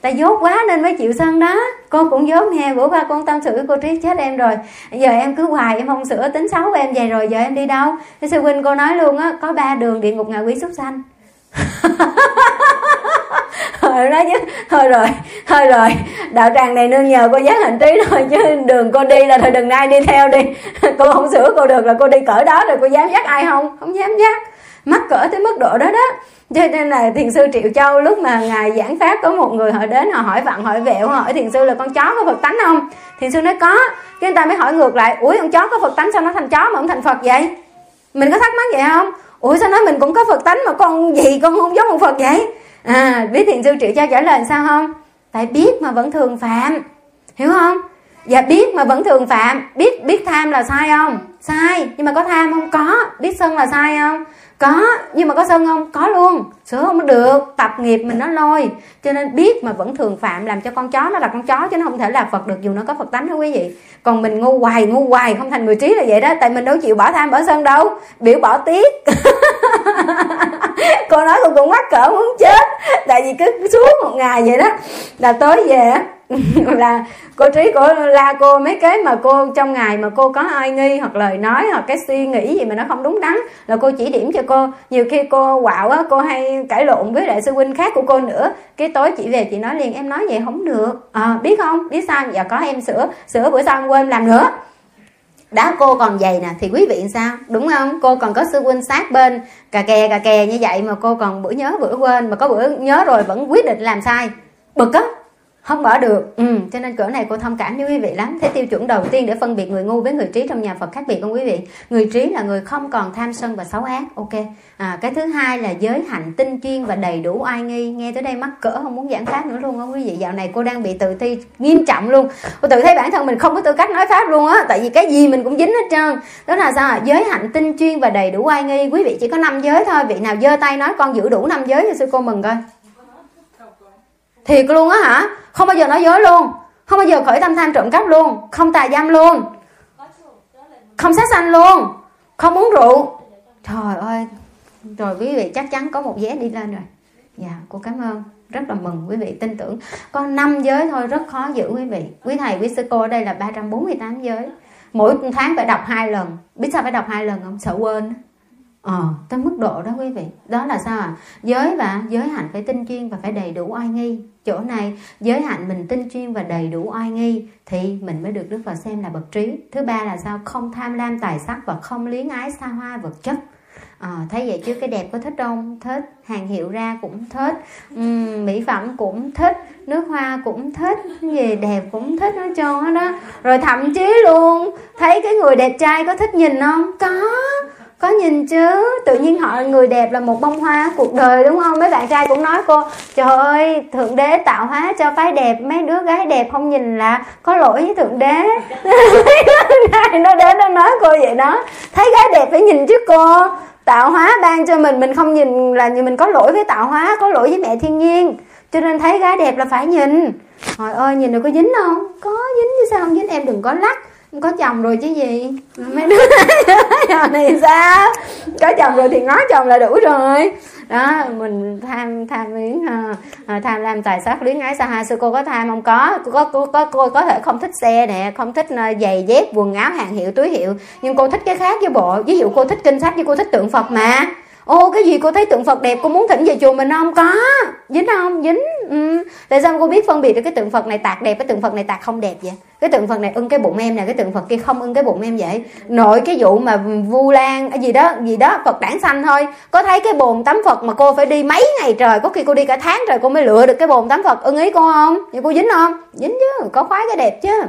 Ta dốt quá nên mới chịu sân đó. Cô cũng dốt nghe bữa qua con tâm sự với cô trí chết em rồi. Giờ em cứ hoài, em không sửa tính xấu của em vậy rồi, giờ em đi đâu? Thế sư huynh cô nói luôn á, có ba đường địa ngục ngạ quỷ súc sanh. rồi đó chứ, thôi rồi thôi rồi. Đạo tràng này nương nhờ cô giác hạnh trí thôi chứ đường cô đi là thôi, đừng ai đi theo đi. Cô không sửa cô được là cô đi cỡ đó rồi cô dám dắt ai không? Không dám dắt. Mắc cỡ tới mức độ đó đó. Cho nên là thiền sư triệu châu lúc mà ngài giảng pháp có một người họ đến, họ hỏi vặn, hỏi vẹo, hỏi thiền sư là con chó có phật tánh không? Thiền sư nói, có. Cái người ta mới hỏi ngược lại ủi con chó có phật tánh sao nó thành chó mà không thành phật vậy? Mình có thắc mắc vậy không? Ủa, sao nói mình cũng có phật tánh mà con gì con không giống một phật vậy? À biết thiền sư triệu cho trả lời sao không? Tại biết mà vẫn thường phạm. Hiểu không? Dạ biết mà vẫn thường phạm. Biết biết tham là sai không? Sai, nhưng mà có tham không? Có. Biết sân là sai không? Có, nhưng mà có sân không? Có luôn. Sửa không được. Tập nghiệp mình nó lôi. Cho nên biết mà vẫn thường phạm làm cho con chó nó là con chó chứ nó không thể là phật được dù nó có phật tánh đó quý vị. Còn mình ngu hoài ngu hoài không thành người trí là vậy đó. Tại mình đâu chịu bỏ tham, bỏ sân đâu. Biểu bỏ tiếc. cô nói cô cũng mắc cỡ muốn chết. Tại vì cứ xuống một ngày vậy đó. Là tối về là cô trí của la cô mấy cái mà cô trong ngày mà cô có ai nghi hoặc lời nói hoặc cái suy nghĩ gì mà nó không đúng đắn là cô chỉ điểm cho cô. Nhiều khi cô quạo á cô hay cãi lộn với lại sư huynh khác của cô nữa. Cái tối chị về chị nói liền em nói vậy không được. À, biết không? Biết sao? Dạ có em sửa. Sửa bữa sau em quên làm nữa đá cô còn dày nè, thì quý vị sao? Đúng không? Cô còn có sư huynh sát bên, cà kè cà kè như vậy mà cô còn bữa nhớ bữa quên, mà có bữa nhớ rồi vẫn quyết định làm sai. Bực á không bỏ được. Ừ, cho nên cỡ này cô thông cảm với quý vị lắm. Thế tiêu chuẩn đầu tiên để phân biệt người ngu với người trí trong nhà phật khác biệt không quý vị? Người trí là người không còn tham sân và xấu ác. Ok. À, cái thứ hai là giới hạnh tinh chuyên và đầy đủ oai nghi. Nghe tới đây mắc cỡ không muốn giảng pháp nữa luôn không quý vị. Dạo này cô đang bị tự thi nghiêm trọng luôn. Cô tự thấy bản thân mình không có tư cách nói pháp luôn á tại vì cái gì mình cũng dính hết trơn. Đó là sao giới hạnh tinh chuyên và đầy đủ oai nghi. Quý vị chỉ có năm giới thôi. Vị nào giơ tay nói con giữ đủ năm giới thì sư cô mừng coi thiệt luôn á hả? Không bao giờ nói dối luôn. Không bao giờ khởi tâm tham trộm cắp luôn. Không tà giam luôn. Không sát sanh luôn. Không uống rượu. Trời ơi. Rồi quý vị chắc chắn có một vé đi lên rồi. Dạ cô cảm ơn. Rất là mừng quý vị tin tưởng. Có năm giới thôi, rất khó giữ quý vị. Quý thầy, quý sư cô ở đây là 348 giới. Mỗi tháng phải đọc hai lần. Biết sao phải đọc hai lần không? Sợ quên ờ tới mức độ đó quý vị. Đó là sao à giới và giới hạnh phải tinh chuyên và phải đầy đủ oai nghi. Chỗ này giới hạnh mình tinh chuyên và đầy đủ oai nghi thì mình mới được đức phật xem là bậc trí. Thứ ba là sao? Không tham lam tài sắc và không luyến ái xa hoa vật chất. À, thấy vậy chứ cái đẹp có thích không? Thích. Hàng hiệu ra cũng thích. Uhm, mỹ phẩm cũng thích. Nước hoa cũng thích. Gì đẹp cũng thích nói trơn hết đó. Rồi thậm chí luôn thấy cái người đẹp trai có thích nhìn không? Có có nhìn chứ? Tự nhiên họ người đẹp là một bông hoa cuộc đời đúng không? Mấy bạn trai cũng nói cô, trời ơi, thượng đế tạo hóa cho phái đẹp, mấy đứa gái đẹp không nhìn là có lỗi với thượng đế. Nó đến nó nói cô vậy đó. Thấy gái đẹp phải nhìn chứ cô. Tạo hóa ban cho mình mình không nhìn là mình có lỗi với tạo hóa, có lỗi với mẹ thiên nhiên. Cho nên thấy gái đẹp là phải nhìn. Trời ơi, nhìn được có dính không? Có dính chứ sao không dính? Em đừng có lắc có chồng rồi chứ gì? Mấy đứa giờ này sao? Có chồng rồi thì ngó chồng là đủ rồi. Đó mình tham tham luyến à, tham lam tài sắc luyến ái sa ha? Sư cô có tham không? Có. Cô có cô có cô có thể không thích xe nè không thích ờ, giày dép quần áo hàng hiệu túi hiệu. Nhưng cô thích cái khác với bộ. Ví dụ cô thích kinh sách với cô thích tượng phật mà. Ô cái gì cô thấy tượng phật đẹp cô muốn thỉnh về chùa mình không? Có. Dính không? Dính. Ừ. tại sao cô biết phân biệt được cái tượng phật này tạc đẹp cái tượng phật này tạc không đẹp vậy cái tượng phật này ưng cái bụng em nè, cái tượng phật kia không ưng cái bụng em vậy. Nội cái vụ mà vu lan gì đó gì đó, phật đản xanh thôi. Có thấy cái bồn tắm phật mà cô phải đi mấy ngày trời, có khi cô đi cả tháng rồi cô mới lựa được cái bồn tắm phật. Ưng ý cô không? Vậy cô dính không? Dính chứ, có khoái cái đẹp chứ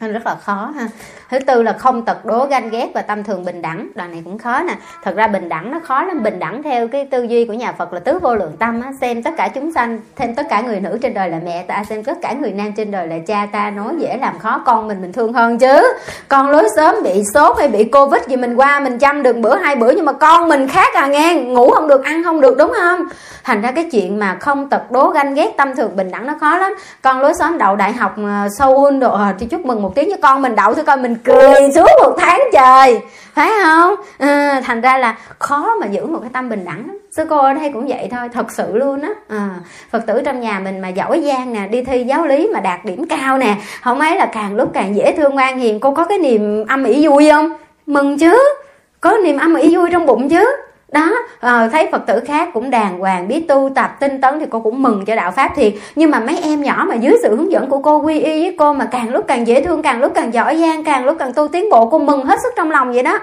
nên rất là khó ha. Thứ tư là không tật đố ganh ghét và tâm thường bình đẳng. Đoạn này cũng khó nè. Thật ra bình đẳng nó khó lắm. Bình đẳng theo cái tư duy của nhà phật là tứ vô lượng tâm á. Xem tất cả chúng sanh, thêm tất cả người nữ trên đời là mẹ ta, xem tất cả người nam trên đời là cha ta, nói dễ làm khó con mình mình thương hơn chứ. Con lối sớm bị sốt hay bị covid gì mình qua, mình chăm được bữa, hai bữa nhưng mà con mình khác à nghe. Ngủ không được, ăn không được, đúng không? Thành ra cái chuyện mà không tật đố ganh ghét, tâm thường bình đẳng nó khó lắm. Con lối xóm đậu đại học ờ, Seoul đồ ờ, thì chúc mừng một tiếng cho con mình đậu thôi coi mình cười suốt một tháng trời. Phải không? À, thành ra là khó mà giữ một cái tâm bình đẳng lắm. Sư cô ở đây cũng vậy thôi thật sự luôn á. À, phật tử trong nhà mình mà giỏi giang nè đi thi giáo lý mà đạt điểm cao nè không ấy là càng lúc càng dễ thương ngoan hiền. Cô có cái niềm âm ỉ vui không? Mừng chứ. Có niềm âm ỉ vui trong bụng chứ đó à, thấy phật tử khác cũng đàng hoàng biết tu tập tinh tấn thì cô cũng mừng cho đạo pháp thiệt. Nhưng mà mấy em nhỏ mà dưới sự hướng dẫn của cô quy y với cô mà càng lúc càng dễ thương càng lúc càng giỏi giang càng lúc càng tu tiến bộ cô mừng hết sức trong lòng vậy đó.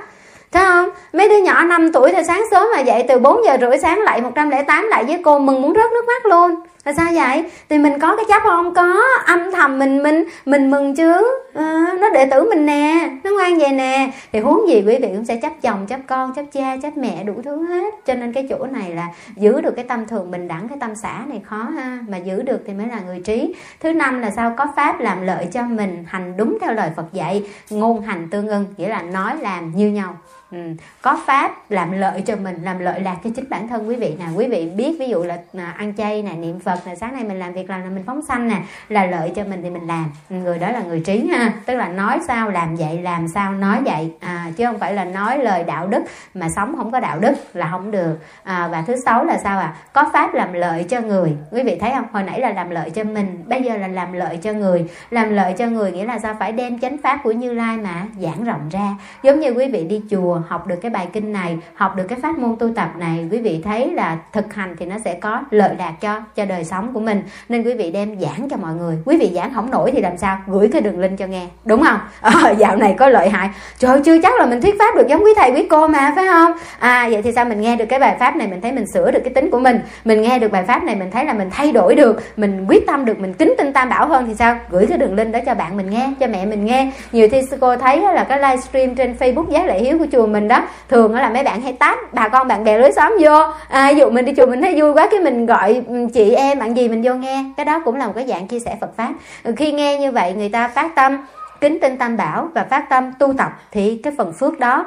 Thấy không? Mấy đứa nhỏ 5 tuổi thì sáng sớm mà dậy từ 4 giờ rưỡi sáng lại 108 lại với cô mừng muốn rớt nước mắt luôn là sao vậy? Thì mình có cái chấp không? Có. Âm thầm mình mình mình mừng chứ. À, nó đệ tử mình nè. Nó ngoan vậy nè. Thì huống gì quý vị cũng sẽ chấp chồng chấp con chấp cha chấp mẹ đủ thứ hết. Cho nên cái chỗ này là giữ được cái tâm thường bình đẳng cái tâm xã này khó ha. Mà giữ được thì mới là người trí. Thứ năm là sao? Có pháp làm lợi cho mình hành đúng theo lời phật dạy ngôn hành tương ưng. Nghĩa là nói làm như nhau. Ừ. có pháp làm lợi cho mình làm lợi lạc cho chính bản thân quý vị nè. Quý vị biết ví dụ là à, ăn chay nè niệm phật nè sáng nay mình làm việc làm là mình phóng sanh nè là lợi cho mình thì mình làm. Người đó là người trí ha. Tức là nói sao làm vậy làm sao nói vậy. À, chứ không phải là nói lời đạo đức mà sống không có đạo đức là không được. À, và thứ sáu là sao à có pháp làm lợi cho người. Quý vị thấy không? Hồi nãy là làm lợi cho mình bây giờ là làm lợi cho người. Làm lợi cho người nghĩa là sao? Phải đem chánh pháp của như lai mà giảng rộng ra. Giống như quý vị đi chùa học được cái bài kinh này học được cái pháp môn tu tập này quý vị thấy là thực hành thì nó sẽ có lợi lạc cho cho đời sống của mình. Nên quý vị đem giảng cho mọi người. Quý vị giảng không nổi thì làm sao? Gửi cái đường link cho nghe. Đúng không? À, dạo này có lợi hại. Trời chưa chắc là mình thuyết pháp được giống quý thầy quý cô mà phải không? À vậy thì sao? Mình nghe được cái bài pháp này mình thấy mình sửa được cái tính của mình. Mình nghe được bài pháp này mình thấy là mình thay đổi được. Mình quyết tâm được mình kính tin tam bảo hơn thì sao? Gửi cái đường link đó cho bạn mình nghe cho mẹ mình nghe. Nhiều khi cô thấy là cái livestream trên facebook giá lệ hiếu của chùa mình đó thường là mấy bạn hay tát bà con bạn bè lưới xóm vô. À, ví dụ mình đi chùa mình thấy vui quá cái mình gọi ừ, chị em bạn gì mình vô nghe. Cái đó cũng là một cái dạng chia sẻ phật pháp. Ừ, khi nghe như vậy người ta phát tâm kính tin tam bảo và phát tâm tu tập thì cái phần phước đó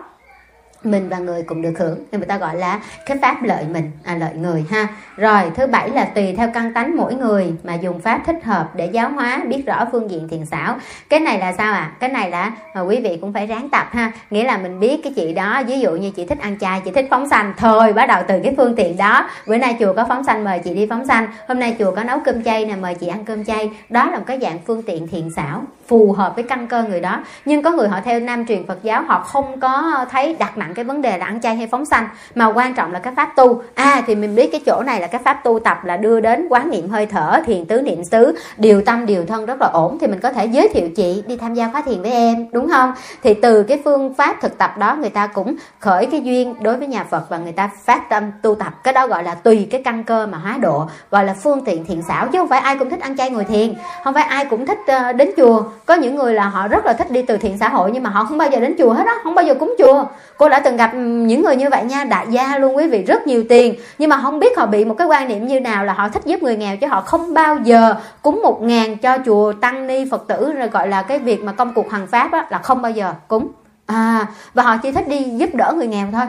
mình và người cùng được hưởng. Thì người ta gọi là cái pháp lợi mình à, lợi người ha. Rồi thứ bảy là tùy theo căn tánh mỗi người mà dùng pháp thích hợp để giáo hóa biết rõ phương diện thiền xảo. Cái này là sao à cái này là à, quý vị cũng phải ráng tập ha. Nghĩa là mình biết cái chị đó ví dụ như chị thích ăn chay chị thích phóng sanh. Thôi bắt đầu từ cái phương tiện đó. Bữa nay chùa có phóng sanh mời chị đi phóng sanh. Hôm nay chùa có nấu cơm chay nè mời chị ăn cơm chay. Đó là một cái dạng phương tiện thiền xảo phù hợp với căn cơ người đó. Nhưng có người họ theo nam truyền phật giáo, họ không có thấy đặt nặng cái vấn đề là ăn chay hay phóng sanh, mà quan trọng là cái pháp tu. À thì mình biết cái chỗ này là cái pháp tu tập là đưa đến quán niệm hơi thở, thiền tứ niệm xứ. Điều tâm, điều thân rất là ổn, thì mình có thể giới thiệu chị đi tham gia khóa thiền với em, đúng không? Thì từ cái phương pháp thực tập đó, người ta cũng khởi cái duyên đối với nhà Phật và người ta phát tâm tu tập. Cái đó gọi là tùy cái căn cơ mà hóa độ, gọi là phương tiện thiện xảo, chứ không phải ai cũng thích ăn chay ngồi thiền, không phải ai cũng thích ờ, đến chùa có những người là họ rất là thích đi từ thiện xã hội nhưng mà họ không bao giờ đến chùa hết á không bao giờ cúng chùa. Cô đã từng gặp những người như vậy nha đại gia luôn quý vị rất nhiều tiền. Nhưng mà không biết họ bị một cái quan niệm như nào là họ thích giúp người nghèo chứ họ không bao giờ cúng một ngàn cho chùa tăng ni phật tử rồi gọi là cái việc mà công cuộc hoàng pháp á, là không bao giờ cúng. À và họ chỉ thích đi giúp đỡ người nghèo thôi.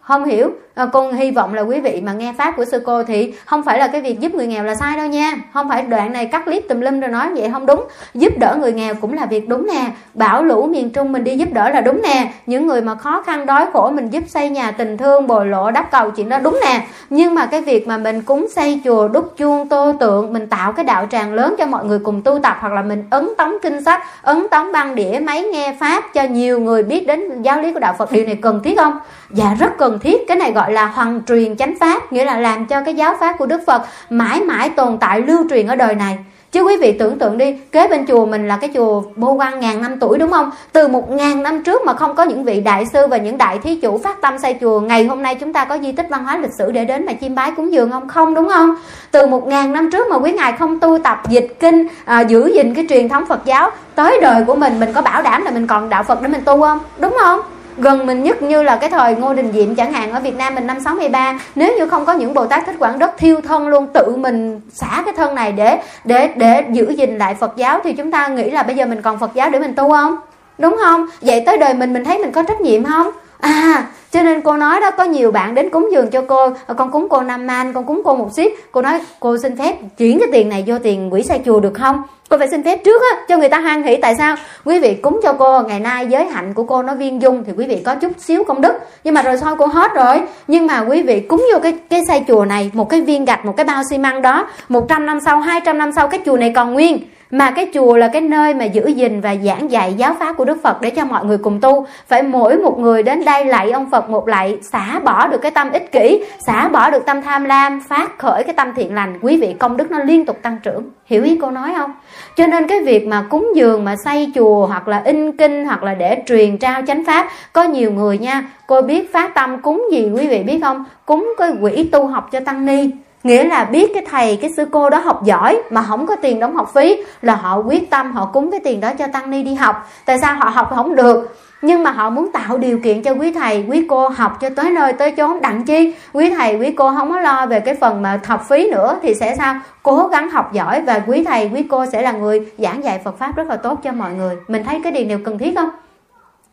Không hiểu à, con hy vọng là quý vị mà nghe pháp của sư cô thì không phải là cái việc giúp người nghèo là sai đâu nha. Không phải đoạn này cắt clip tùm lum rồi nói vậy không đúng. Giúp đỡ người nghèo cũng là việc đúng nè. Bảo lũ miền trung mình đi giúp đỡ là đúng nè. Những người mà khó khăn đói khổ mình giúp xây nhà tình thương bồi lộ đắp cầu chuyện đó đúng nè. Nhưng mà cái việc mà mình cúng xây chùa đúc chuông tô tượng mình tạo cái đạo tràng lớn cho mọi người cùng tu tập hoặc là mình ấn tống kinh sách ấn tống băng đĩa máy nghe pháp cho nhiều người biết đến giáo lý của đạo phật điều này cần thiết không? Dạ rất cần thiết. Cái này gọi gọi là hoàng truyền chánh pháp nghĩa là làm cho cái giáo pháp của đức phật mãi mãi tồn tại lưu truyền ở đời này. Chứ quý vị tưởng tượng đi kế bên chùa mình là cái chùa bô quan ngàn năm tuổi đúng không? Từ một ngàn năm trước mà không có những vị đại sư và những đại thí chủ phát tâm xây chùa ngày hôm nay chúng ta có di tích văn hóa lịch sử để đến mà chiêm bái cúng dường không không đúng không? Từ một ngàn năm trước mà quý ngài không tu tập dịch kinh à, giữ gìn cái truyền thống phật giáo tới đời của mình mình có bảo đảm là mình còn đạo phật để mình tu không? Đúng không? Gần mình nhất như là cái thời Ngô Đình Diệm chẳng hạn, ở Việt Nam mình năm 63 nếu như không có những Bồ Tát thích quảng đất thiêu thân luôn, tự mình xả cái thân này để để để giữ gìn lại Phật giáo, thì chúng ta nghĩ là bây giờ mình còn Phật giáo để mình tu không? Đúng không? Vậy tới đời mình mình thấy mình có trách nhiệm không? À cho nên cô nói đó, có nhiều bạn đến cúng dường cho cô. À, con cúng cô năm man con cúng cô một ship. Cô nói, cô xin phép chuyển cái tiền này vô tiền quỹ xây chùa được không? Cô phải xin phép trước á, cho người ta hoan hỷ. Tại sao? Quý vị cúng cho cô, ngày nay giới hạnh của cô nó viên dung thì quý vị có chút xíu công đức. Nhưng mà rồi sau cô hết rồi. Nhưng mà quý vị cúng vô cái cái xây chùa này, một cái viên gạch, một cái bao xi măng đó 100 năm sau 200 năm sau, cái chùa này còn nguyên mà cái chùa là cái nơi mà giữ gìn và giảng dạy giáo pháp của Đức Phật để cho mọi người cùng tu. Phải mỗi một người đến đây lạy ông Phật một lạy, xả bỏ được cái tâm ích kỷ, xả bỏ được tâm tham lam, phát khởi cái tâm thiện lành. Quý vị, công đức nó liên tục tăng trưởng. Hiểu ý cô nói không? Cho nên cái việc mà cúng dường, mà xây chùa, hoặc là in kinh, hoặc là để truyền trao chánh pháp, có nhiều người nha, cô biết phát tâm cúng gì quý vị biết không? Cúng cái quỹ tu học cho tăng ni nghĩa là biết cái thầy, cái sư cô đó học giỏi mà không có tiền đóng học phí là họ quyết tâm họ cúng cái tiền đó cho tăng ni đi học. Tại sao họ học không được? Nhưng mà họ muốn tạo điều kiện cho quý thầy, quý cô học cho tới nơi tới chốn. Đặng chi, quý thầy, quý cô không có lo về cái phần mà học phí nữa thì sẽ sao? Cố gắng học giỏi và quý thầy, quý cô sẽ là người giảng dạy phật pháp rất là tốt cho mọi người. Mình thấy cái điều này cần thiết không?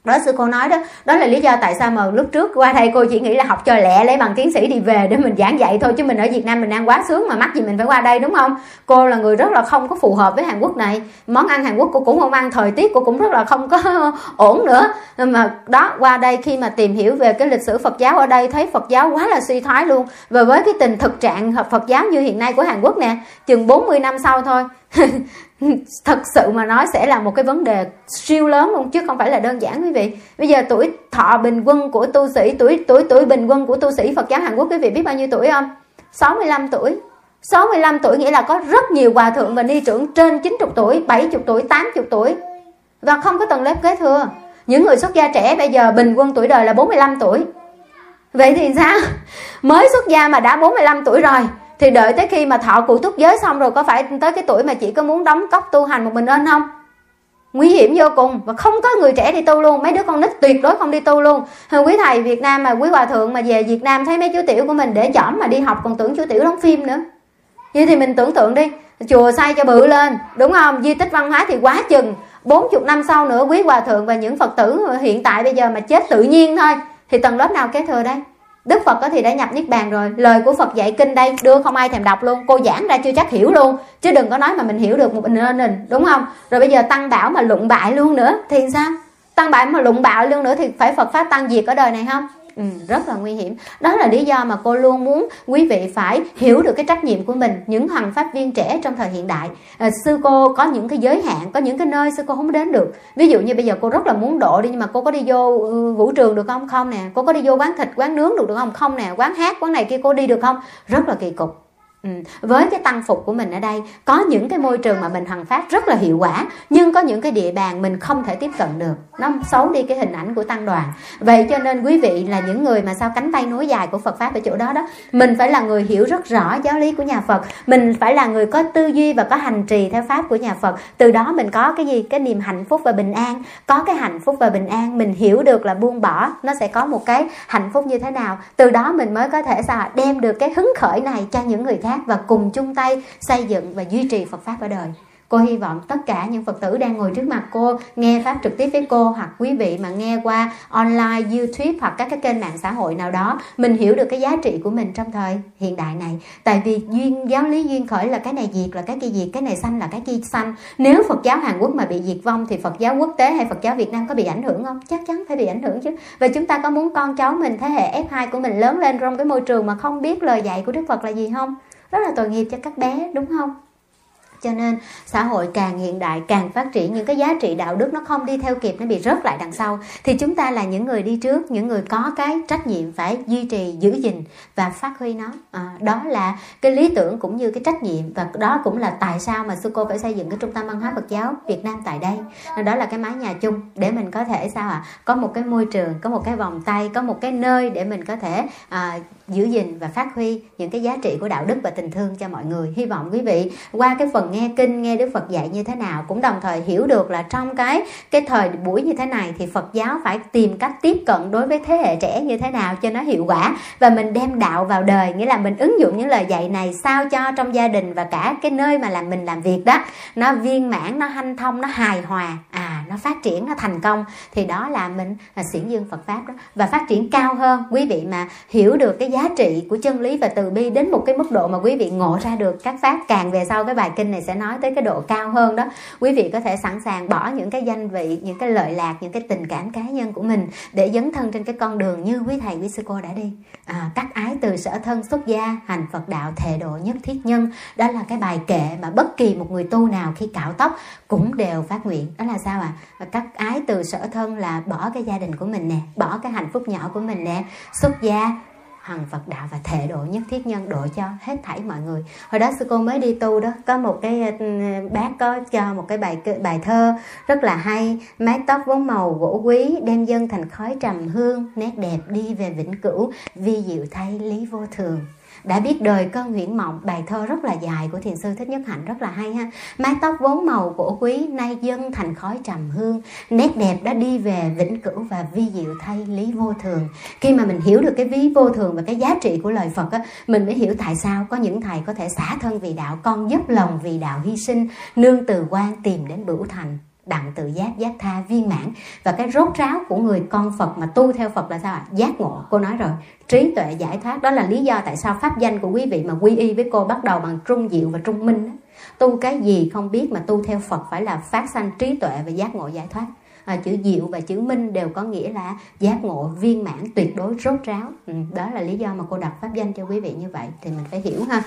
Đó sư cô nói đó đó là lý do tại sao mà lúc trước qua đây cô chỉ nghĩ là học cho lẹ, lấy bằng tiến sĩ đi về để mình giảng dạy thôi, chứ mình ở việt nam mình đang quá sướng mà mắc gì mình phải qua đây, đúng không? Cô là người rất là không có phù hợp với hàn quốc này. Món ăn hàn quốc cô cũng không ăn, thời tiết cô cũng rất là không có ổn nữa. Mà đó, qua đây khi mà tìm hiểu về cái lịch sử phật giáo ở đây, thấy phật giáo quá là suy thoái luôn. Và với cái tình thực trạng phật giáo như hiện nay của hàn quốc nè, chừng 40 năm sau thôi thật sự mà nói sẽ là một cái vấn đề siêu lớn luôn, chứ không phải là đơn giản, quý vị. Bây giờ tuổi thọ bình quân của tu sĩ, tuổi tuổi tuổi bình quân của tu sĩ Phật giáo Hàn Quốc, quý vị biết bao nhiêu tuổi không? 65 tuổi. 65 tuổi nghĩa là có rất nhiều hòa thượng và ni trưởng trên 90 tuổi 70 tuổi 80 tuổi. Và không có tầng lớp kế thừa. Những người xuất gia trẻ bây giờ bình quân tuổi đời là 45 tuổi. Vậy thì sao? Mới xuất gia mà đã 45 tuổi rồi thì đợi tới khi mà thọ cụ túc giới xong rồi, có phải tới cái tuổi mà chỉ có muốn đóng cốc tu hành một mình lên không? Nguy hiểm vô cùng, và không có người trẻ đi tu luôn, mấy đứa con nít tuyệt đối không đi tu luôn. Hơn quý thầy việt nam mà, quý hòa thượng mà về việt nam thấy mấy chú tiểu của mình để chỏm mà đi học, còn tưởng chú tiểu đóng phim nữa. Vậy thì mình tưởng tượng đi, chùa xây cho bự lên, đúng không? Di tích văn hóa thì quá chừng. 40 năm sau nữa, quý hòa thượng và những phật tử hiện tại bây giờ mà chết tự nhiên thôi. Thì tầng lớp nào kế thừa đây? Đức Phật có thì đã nhập Niết Bàn rồi. Lời của Phật dạy kinh đây, đưa không ai thèm đọc luôn. Cô giảng ra chưa chắc hiểu luôn. Chứ đừng có nói mà mình hiểu được một mình nên đúng không? Rồi bây giờ tăng bảo mà lụng bại luôn nữa, Thì sao? Tăng bại mà lụng bạo luôn nữa Thì phải Phật Pháp tăng diệt ở đời này không? Ừ, rất là nguy hiểm. Đó là lý do mà cô luôn muốn quý vị phải hiểu được cái trách nhiệm của mình những hoàng pháp viên trẻ trong thời hiện đại. À, sư cô có những cái giới hạn có những cái nơi sư cô không đến được. Ví dụ như bây giờ cô rất là muốn độ đi nhưng mà cô có đi vô ừ, vũ trường được không? Không nè. Cô có đi vô quán thịt quán nướng được, được không? Không nè. Quán hát quán này kia cô đi được không? Rất là kỳ cục. Ừ. với cái tăng phục của mình ở đây, có những cái môi trường mà mình hoàn phát rất là hiệu quả, nhưng có những cái địa bàn mình không thể tiếp cận được. Nó xấu đi cái hình ảnh của tăng đoàn. Vậy cho nên quý vị là những người mà sao cánh tay nối dài của Phật pháp ở chỗ đó đó, mình phải là người hiểu rất rõ giáo lý của nhà Phật. Mình phải là người có tư duy và có hành trì theo pháp của nhà Phật. Từ đó mình có cái gì? Cái niềm hạnh phúc và bình an. Có cái hạnh phúc và bình an, mình hiểu được là buông bỏ, nó sẽ có một cái hạnh phúc như thế nào. Từ đó mình mới có thể sao đem được cái hứng khởi này cho những người khác khác và cùng chung tay xây dựng và duy trì Phật Pháp ở đời. Cô hy vọng tất cả những Phật tử đang ngồi trước mặt cô nghe Pháp trực tiếp với cô hoặc quý vị mà nghe qua online, YouTube hoặc các cái kênh mạng xã hội nào đó mình hiểu được cái giá trị của mình trong thời hiện đại này. Tại vì duyên giáo lý duyên khởi là cái này diệt là cái kia diệt, cái này xanh là cái kia xanh. Nếu Phật giáo Hàn Quốc mà bị diệt vong thì Phật giáo quốc tế hay Phật giáo Việt Nam có bị ảnh hưởng không? Chắc chắn phải bị ảnh hưởng chứ. Và chúng ta có muốn con cháu mình thế hệ F2 của mình lớn lên trong cái môi trường mà không biết lời dạy của Đức Phật là gì không? Rất là tội nghiệp cho các bé đúng không? Cho nên xã hội càng hiện đại càng phát triển những cái giá trị đạo đức nó không đi theo kịp nó bị rớt lại đằng sau. Thì chúng ta là những người đi trước những người có cái trách nhiệm phải duy trì giữ gìn và phát huy nó. À, đó là cái lý tưởng cũng như cái trách nhiệm và đó cũng là tại sao mà sư cô phải xây dựng cái trung tâm văn hóa Phật giáo Việt Nam tại đây. Đó là cái mái nhà chung để mình có thể sao ạ? À? có một cái môi trường có một cái vòng tay có một cái nơi để mình có thể à, giữ gìn và phát huy những cái giá trị của đạo đức và tình thương cho mọi người. Hy vọng quý vị qua cái phần nghe kinh, nghe đức phật dạy như thế nào cũng đồng thời hiểu được là trong cái cái thời buổi như thế này thì phật giáo phải tìm cách tiếp cận đối với thế hệ trẻ như thế nào cho nó hiệu quả. Và mình đem đạo vào đời, nghĩa là mình ứng dụng những lời dạy này sao cho trong gia đình và cả cái nơi mà làm mình làm việc đó. Nó viên mãn, nó hanh thông, nó hài hòa à nó phát triển, nó thành công. Thì đó là mình là xiển dương phật pháp đó. Và phát triển cao hơn. Quý vị mà hiểu được cái giá giá trị của chân lý và từ bi đến một cái mức độ mà quý vị ngộ ra được các pháp. Càng về sau cái bài kinh này sẽ nói tới cái độ cao hơn đó. Quý vị có thể sẵn sàng bỏ những cái danh vị những cái lợi lạc những cái tình cảm cá nhân của mình để dấn thân trên cái con đường như quý thầy quý sư cô đã đi. À, cắt ái từ sở thân xuất gia hành phật đạo thệ độ nhất thiết nhân. Đó là cái bài kệ mà bất kỳ một người tu nào khi cạo tóc cũng đều phát nguyện. Đó là sao ạ? À? cắt ái từ sở thân là bỏ cái gia đình của mình nè bỏ cái hạnh phúc nhỏ của mình nè xuất gia hằng Phật đạo và thể độ nhất thiết nhân độ cho hết thảy mọi người. Hồi đó sư cô mới đi tu đó, có một cái ừ, bác có cho một cái bài bài thơ rất là hay. Mái tóc vốn màu gỗ quý, đem dân thành khói trầm hương, nét đẹp đi về vĩnh cửu, vi diệu thay lý vô thường đã biết đời cơn Nguyễn mộng, bài thơ rất là dài của thiền sư thích nhất hạnh, rất là hay ha. Mái tóc vốn màu của quý, nay dân thành khói trầm hương. Nét đẹp đã đi về vĩnh cửu và vi diệu thay lý vô thường. Khi mà mình hiểu được cái ví vô thường và cái giá trị của lời phật á, mình mới hiểu tại sao có những thầy có thể xả thân vì đạo, con dốc lòng vì đạo hy sinh, nương từ quan tìm đến bửu thành đặng tự giác giác tha viên mãn và cái rốt ráo của người con Phật mà tu theo Phật là sao ạ? Giác ngộ. Cô nói rồi, trí tuệ giải thoát đó là lý do tại sao pháp danh của quý vị mà quy y với cô bắt đầu bằng trung diệu và trung minh đó. Tu cái gì không biết mà tu theo Phật phải là phát sanh trí tuệ và giác ngộ giải thoát. À, chữ diệu và chữ minh đều có nghĩa là giác ngộ viên mãn tuyệt đối rốt ráo ừ, đó là lý do mà cô đặt pháp danh cho quý vị như vậy thì mình phải hiểu ha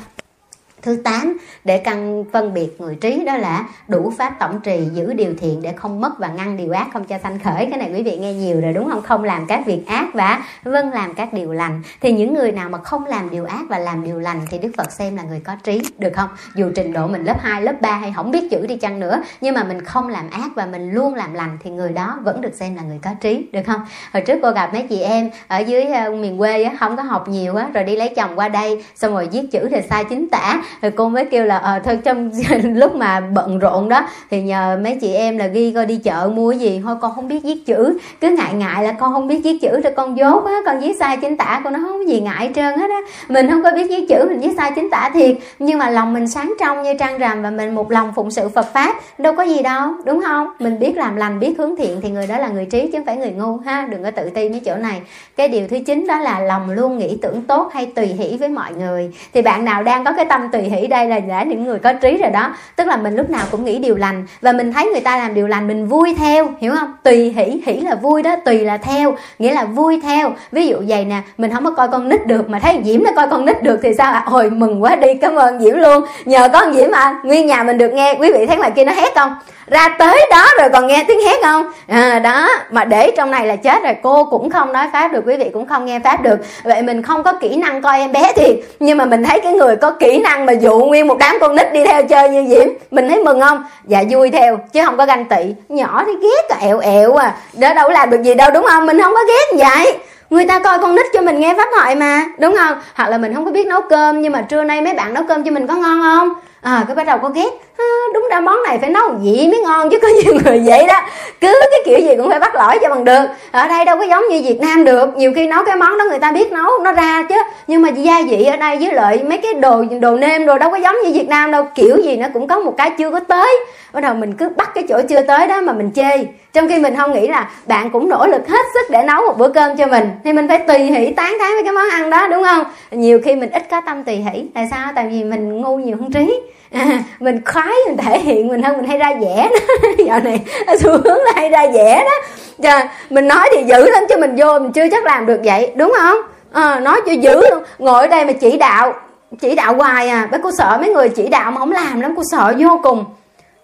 Thứ 8, để căn phân biệt người trí đó là đủ pháp tổng trì, giữ điều thiện để không mất và ngăn điều ác không cho sanh khởi. Cái này quý vị nghe nhiều rồi đúng không? Không làm các việc ác và vâng làm các điều lành. Thì những người nào mà không làm điều ác và làm điều lành thì Đức Phật xem là người có trí, được không? Dù trình độ mình lớp 2, lớp 3 hay không biết chữ đi chăng nữa, nhưng mà mình không làm ác và mình luôn làm lành thì người đó vẫn được xem là người có trí, được không? Hồi trước cô gặp mấy chị em ở dưới ờ, miền quê không có học nhiều á, rồi đi lấy chồng qua đây, xong rồi viết chữ thì sai chính tả thì cô mới kêu là ờ thôi trong lúc mà bận rộn đó, thì nhờ mấy chị em là ghi coi đi chợ mua cái gì. Thôi con không biết viết chữ. Cứ ngại ngại là con không biết viết chữ rồi con dốt á, con viết sai chính tả con nó, không có gì ngại trơn hết á. Mình không có biết viết chữ, mình viết sai chính tả thiệt. Nhưng mà lòng mình sáng trong như trăng rằm và mình một lòng phụng sự Phật pháp, đâu có gì đâu, đúng không? Mình biết làm lành, biết hướng thiện thì người đó là người trí chứ không phải người ngu ha. Đừng có tự ti mấy chỗ này. Cái điều thứ chín đó là lòng luôn nghĩ tưởng tốt hay tùy hỷ với mọi người. Thì bạn nào đang có cái tâm tùy hỷ đây là đã những người có trí rồi đó. Tức là mình lúc nào cũng nghĩ điều lành và mình thấy người ta làm điều lành mình vui theo hiểu không? Tùy hỷ hỷ là vui đó tùy là theo nghĩa là vui theo. Ví dụ vậy nè mình không có coi con nít được mà thấy diễm nó coi con nít được thì sao ạ? À? hồi mừng quá đi cảm ơn diễm luôn. Nhờ con diễm mà nguyên nhà mình được nghe quý vị thấy ngoài kia nó hét không? Ra tới đó rồi còn nghe tiếng hét không? À, đó mà để trong này là chết rồi cô cũng không nói pháp được quý vị cũng không nghe pháp được. Vậy mình không có kỹ năng coi em bé thì nhưng mà mình thấy cái người có kỹ năng mà dụ nguyên một đám con nít đi theo chơi như diễm mình thấy mừng không? Dạ vui theo chứ không có ganh tị. Nhỏ thì ghét à, ẹo ẹo à. Đó đâu làm được gì đâu đúng không? Mình không có ghét vậy người ta coi con nít cho mình nghe pháp thoại mà đúng không? Hoặc là mình không có biết nấu cơm nhưng mà trưa nay mấy bạn nấu cơm cho mình có ngon không? À cái bắt đầu có ghét. À, đúng ra món này phải nấu gì mới ngon chứ có nhiều người vậy đó. Cứ cái kiểu gì cũng phải bắt lỗi cho bằng được. Ở đây đâu có giống như việt nam được. Nhiều khi nấu cái món đó người ta biết nấu nó ra chứ. Nhưng mà gia vị ở đây với lại mấy cái đồ đồ nêm đồ đâu có giống như việt nam đâu. Kiểu gì nó cũng có một cái chưa có tới bắt đầu mình cứ bắt cái chỗ chưa tới đó mà mình chê. Trong khi mình không nghĩ là bạn cũng nỗ lực hết sức để nấu một bữa cơm cho mình. Thì mình phải tùy hỷ tán thán với cái món ăn đó đúng không? Nhiều khi mình ít có tâm tùy hỷ. Tại sao? Tại vì mình ngu nhiều hơn trí. À, mình khoái mình thể hiện mình hơn mình hay ra vẻ đó. Dạo này xu hướng là hay ra vẻ đó. Chờ, mình nói thì dữ lắm chứ mình vô mình chưa chắc làm được vậy đúng không? À, nói cho dữ luôn. Ngồi ở đây mà chỉ đạo chỉ đạo hoài à. Bởi cô sợ mấy người chỉ đạo mà không làm lắm cô sợ vô cùng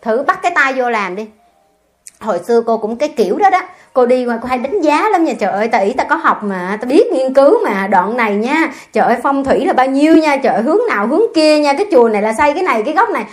thử bắt cái tay vô làm đi. Hồi xưa cô cũng cái kiểu đó đó. Cô đi ngoài cô hay đánh giá lắm nha. Trời ơi ta ý ta có học mà ta biết nghiên cứu mà. Đoạn này nha, trời ơi, phong thủy là bao nhiêu nha. Trời ơi, hướng nào hướng kia nha. Cái chùa này là xây cái này, cái góc này.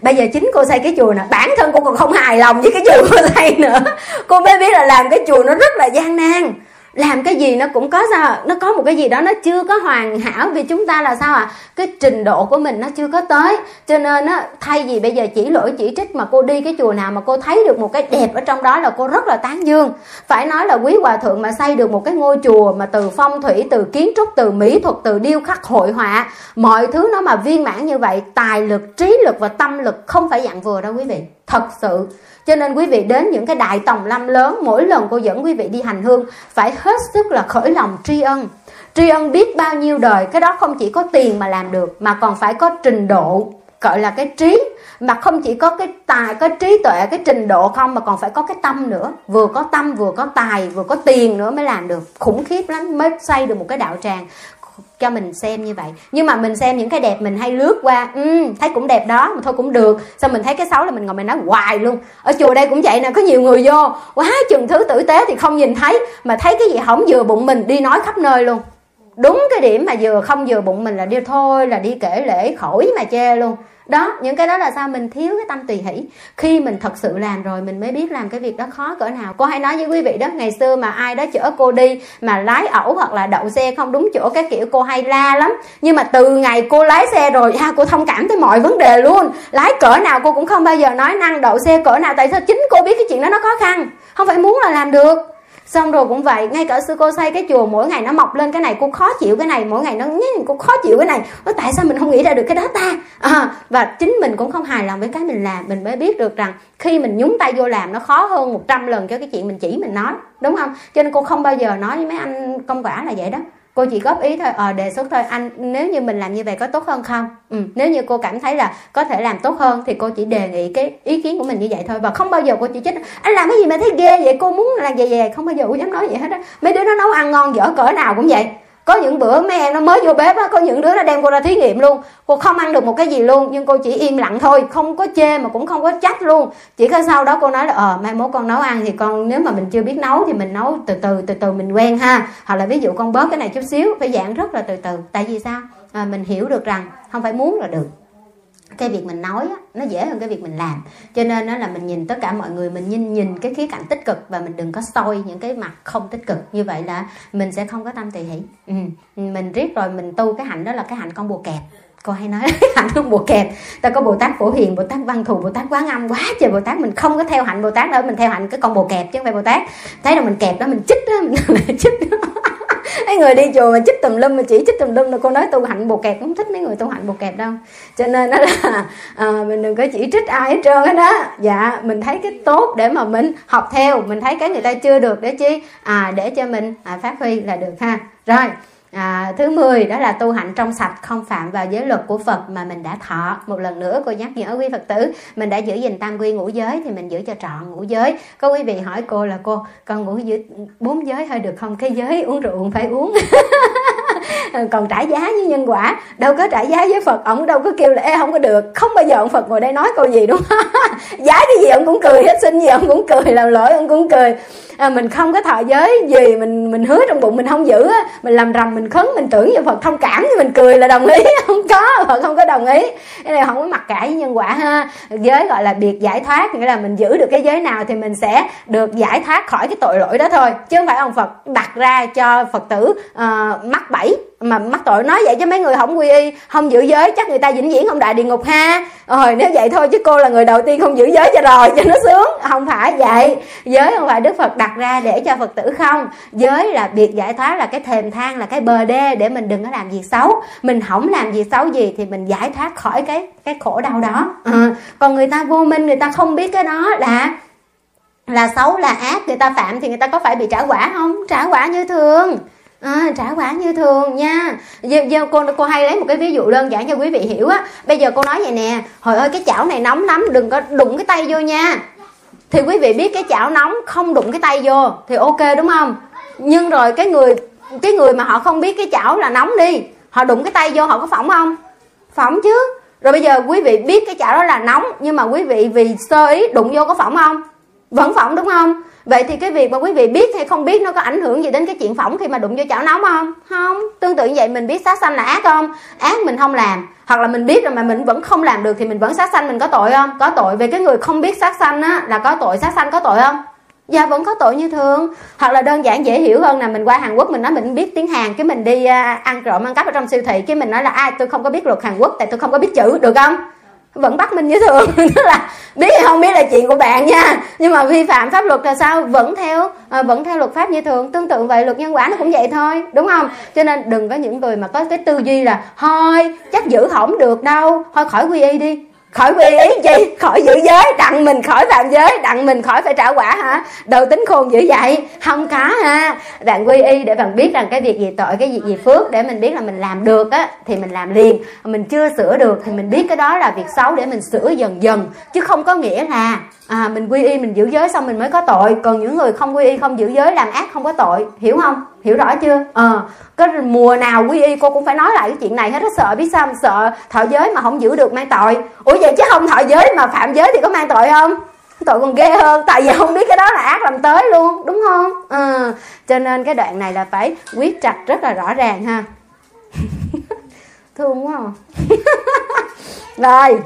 Bây giờ chính cô xây cái chùa nè. Bản thân cô còn không hài lòng với cái chùa cô xây nữa. Cô mới biết là làm cái chùa nó rất là gian nan làm cái gì nó cũng có sao, nó có một cái gì đó nó chưa có hoàn hảo vì chúng ta là sao ạ? À? cái trình độ của mình nó chưa có tới. Cho nên á, thay vì bây giờ chỉ lỗi chỉ trích mà cô đi cái chùa nào mà cô thấy được một cái đẹp ở trong đó là cô rất là tán dương. Phải nói là quý hòa thượng mà xây được một cái ngôi chùa mà từ phong thủy, từ kiến trúc, từ mỹ thuật, từ điêu khắc hội họa, mọi thứ nó mà viên mãn như vậy, tài lực, trí lực và tâm lực không phải dạng vừa đâu quý vị thật sự. Cho nên quý vị đến những cái đại tòng lâm lớn, mỗi lần cô dẫn quý vị đi hành hương, phải hết sức là khởi lòng tri ân. Tri ân biết bao nhiêu đời, cái đó không chỉ có tiền mà làm được, mà còn phải có trình độ, gọi là cái trí. Mà không chỉ có cái tài, có trí tuệ, cái trình độ không, mà còn phải có cái tâm nữa. Vừa có tâm, vừa có tài, vừa có tiền nữa mới làm được. Khủng khiếp lắm, mới xây được một cái đạo tràng cho mình xem như vậy. Nhưng mà mình xem những cái đẹp mình hay lướt qua ừ, thấy cũng đẹp đó mà thôi cũng được. Xong mình thấy cái xấu là mình ngồi mình nói hoài luôn. Ở chùa đây cũng vậy nè có nhiều người vô quá chừng thứ tử tế thì không nhìn thấy mà thấy cái gì hỏng vừa bụng mình đi nói khắp nơi luôn. Đúng cái điểm mà vừa không vừa bụng mình là đi thôi là đi kể lễ khỏi mà chê luôn đó, những cái đó là sao mình thiếu cái tâm tùy hỷ. Khi mình thật sự làm rồi, mình mới biết làm cái việc đó khó cỡ nào. Cô hay nói với quý vị đó, ngày xưa mà ai đó chở cô đi mà lái ẩu hoặc là đậu xe không đúng chỗ, cái kiểu cô hay la lắm. Nhưng mà từ ngày cô lái xe rồi ha cô thông cảm tới mọi vấn đề luôn. Lái cỡ nào cô cũng không bao giờ nói năng đậu xe cỡ nào, tại sao chính cô biết cái chuyện đó nó khó khăn? Không phải muốn là làm được xong rồi cũng vậy ngay cả sư cô xây cái chùa mỗi ngày nó mọc lên cái này cô khó chịu cái này mỗi ngày nó nhé cô khó chịu cái này. Nó tại sao mình không nghĩ ra được cái đó ta? À, và chính mình cũng không hài lòng với cái mình làm mình mới biết được rằng khi mình nhúng tay vô làm nó khó hơn 100 lần cho cái chuyện mình chỉ mình nói đúng không? Cho nên cô không bao giờ nói với mấy anh công quả là vậy đó cô chỉ góp ý thôi ờ đề xuất thôi. Anh nếu như mình làm như vậy có tốt hơn không? Ừ, nếu như cô cảm thấy là có thể làm tốt hơn thì cô chỉ đề nghị cái ý kiến của mình như vậy thôi. Và không bao giờ cô chỉ trích anh làm cái gì mà thấy ghê vậy? Cô muốn làm vậy vậy. Không bao giờ cô dám nói vậy hết á. Mấy đứa nó nấu ăn ngon dở cỡ nào cũng vậy có những bữa mấy em nó mới vô bếp á có những đứa nó đem cô ra thí nghiệm luôn. Cô không ăn được một cái gì luôn nhưng cô chỉ im lặng thôi không có chê mà cũng không có trách luôn. Chỉ có sau đó cô nói là ờ mai mốt con nấu ăn thì con nếu mà mình chưa biết nấu thì mình nấu từ từ từ từ mình quen ha. Hoặc là ví dụ con bớt cái này chút xíu phải dạng rất là từ từ. Tại vì sao? À, mình hiểu được rằng không phải muốn là được cái việc mình nói á, nó dễ hơn cái việc mình làm. Cho nên nó là mình nhìn tất cả mọi người mình nhìn nhìn cái khía cạnh tích cực và mình đừng có soi những cái mặt không tích cực. Như vậy là mình sẽ không có tâm tỳ hỷ. Ừ. mình riết rồi mình tu cái hạnh đó là cái hạnh con bồ kẹp. Cô hay nói hạnh con bồ kẹp. Ta có bồ tát phổ hiền bồ tát văn thù bồ tát quán âm quá trời bồ tát. Mình không có theo hạnh bồ tát đâu mình theo hạnh cái con bồ kẹp chứ không phải bồ tát. Thấy là mình kẹp đó mình chích đó mình chích đó mấy người đi chùa mà chích tùm lum mà chỉ chích tùm lum là cô nói tu hạnh bồ kẹp không thích mấy người tu hạnh bồ kẹp đâu. Cho nên đó là à, mình đừng có chỉ trích ai hết trơn hết đó. Dạ mình thấy cái tốt để mà mình học theo. Mình thấy cái người ta chưa được để chi? À để cho mình à, phát huy là được ha. Rồi à, thứ 10 đó là tu hạnh trong sạch không phạm vào giới luật của Phật mà mình đã thọ. Một lần nữa cô nhắc nhở quý Phật tử mình đã giữ gìn tam quy ngũ giới thì mình giữ cho trọn ngũ giới. Có quý vị hỏi cô là cô con ngủ giữ bốn giới hơi được không? Cái giới uống rượu phải uống. Còn trả giá với nhân quả. Đâu có trả giá với phật ông đâu có kêu là Ê, không có được. Không bao giờ ông phật ngồi đây nói câu gì đúng không? Giá cái gì ông cũng cười hết xin gì ông cũng cười làm lỗi ông cũng cười à, mình không có thọ giới gì mình mình hứa trong bụng mình không giữ á. Mình làm rầm mình khấn mình tưởng như phật thông cảm thì mình cười là đồng ý. Không có phật không có đồng ý. Cái này không có mặc cả với nhân quả ha. Giới gọi là biệt giải thoát nghĩa là mình giữ được cái giới nào thì mình sẽ được giải thoát khỏi cái tội lỗi đó thôi. Chứ không phải ông phật đặt ra cho phật tử ờ, uh, mắc bẫy mà mắc tội nói vậy chứ mấy người không quy y không giữ giới chắc người ta vĩnh viễn không đại địa ngục ha. Rồi nếu vậy thôi chứ cô là người đầu tiên không giữ giới cho rồi cho nó sướng. Không phải vậy. Giới không phải đức phật đặt ra để cho phật tử không. Giới là việc giải thoát là cái thềm thang là cái bờ đê để mình đừng có làm việc xấu. Mình không làm việc xấu gì thì mình giải thoát khỏi cái cái khổ đau đó. À, còn người ta vô minh người ta không biết cái đó là là xấu là ác. Người ta phạm thì người ta có phải bị trả quả không? Trả quả như thường à, trả quả như thường nha. Giờ, giờ cô cô hay lấy một cái ví dụ đơn giản cho quý vị hiểu á. Bây giờ cô nói vậy nè hồi ơi cái chảo này nóng lắm đừng có đụng cái tay vô nha. Thì quý vị biết cái chảo nóng không đụng cái tay vô thì ok đúng không? Nhưng rồi cái người cái người mà họ không biết cái chảo là nóng đi họ đụng cái tay vô họ có phỏng không? Phỏng chứ. Rồi bây giờ quý vị biết cái chảo đó là nóng nhưng mà quý vị vì sơ ý đụng vô có phỏng không? Vẫn phỏng đúng không? Vậy thì cái việc mà quý vị biết hay không biết nó có ảnh hưởng gì đến cái chuyện phỏng khi mà đụng vô chảo nóng không? Không. Tương tự như vậy, mình biết sát sanh là ác không? Ác mình không làm. Hoặc là mình biết rồi mà mình vẫn không làm được thì mình vẫn sát sanh mình có tội không? Có tội về cái người không biết sát sanh á, là có tội sát sanh có tội không? Dạ vẫn có tội như thường. Hoặc là đơn giản dễ hiểu hơn là mình qua hàn quốc mình nói mình biết tiếng hàn, cái mình đi à, ăn trộm, ăn cắp ở trong siêu thị, cái mình nói là, ai, tôi không có biết luật hàn quốc, tại tôi không có biết chữ được không? Vẫn bắt mình như thường. Tức là biết hay không biết là chuyện của bạn nha. Nhưng mà vi phạm pháp luật là sao? Vẫn theo à, vẫn theo luật pháp như thường. Tương tự vậy luật nhân quả nó cũng vậy thôi. Đúng không? Cho nên đừng có những người mà có cái tư duy là thôi chắc giữ hỏng được đâu. Thôi khỏi quy y đi khỏi quy ý chi? Khỏi giữ giới. Đặng mình khỏi phạm giới. Đặng mình khỏi phải trả quả hả? Đầu tính khôn dữ vậy? Không có ha. Bạn quy y để bạn biết rằng cái việc gì tội, cái việc gì phước để mình biết là mình làm được á, thì mình làm liền. Mình chưa sửa được thì mình biết cái đó là việc xấu để mình sửa dần dần, chứ không có nghĩa là à mình quy y mình giữ giới xong mình mới có tội. Còn những người không quy y không giữ giới làm ác không có tội. Hiểu không? Hiểu rõ chưa? Ờ à, cái mùa nào quy y cô cũng phải nói lại cái chuyện này hết á. Sợ biết sao sợ thọ giới mà không giữ được mang tội. Ủa vậy chứ không thọ giới mà phạm giới thì có mang tội không? Tội còn ghê hơn tại vì không biết cái đó là ác làm tới luôn đúng không? À, cho nên cái đoạn này là phải quyết trạch rất là rõ ràng ha. Thương quá à. rồi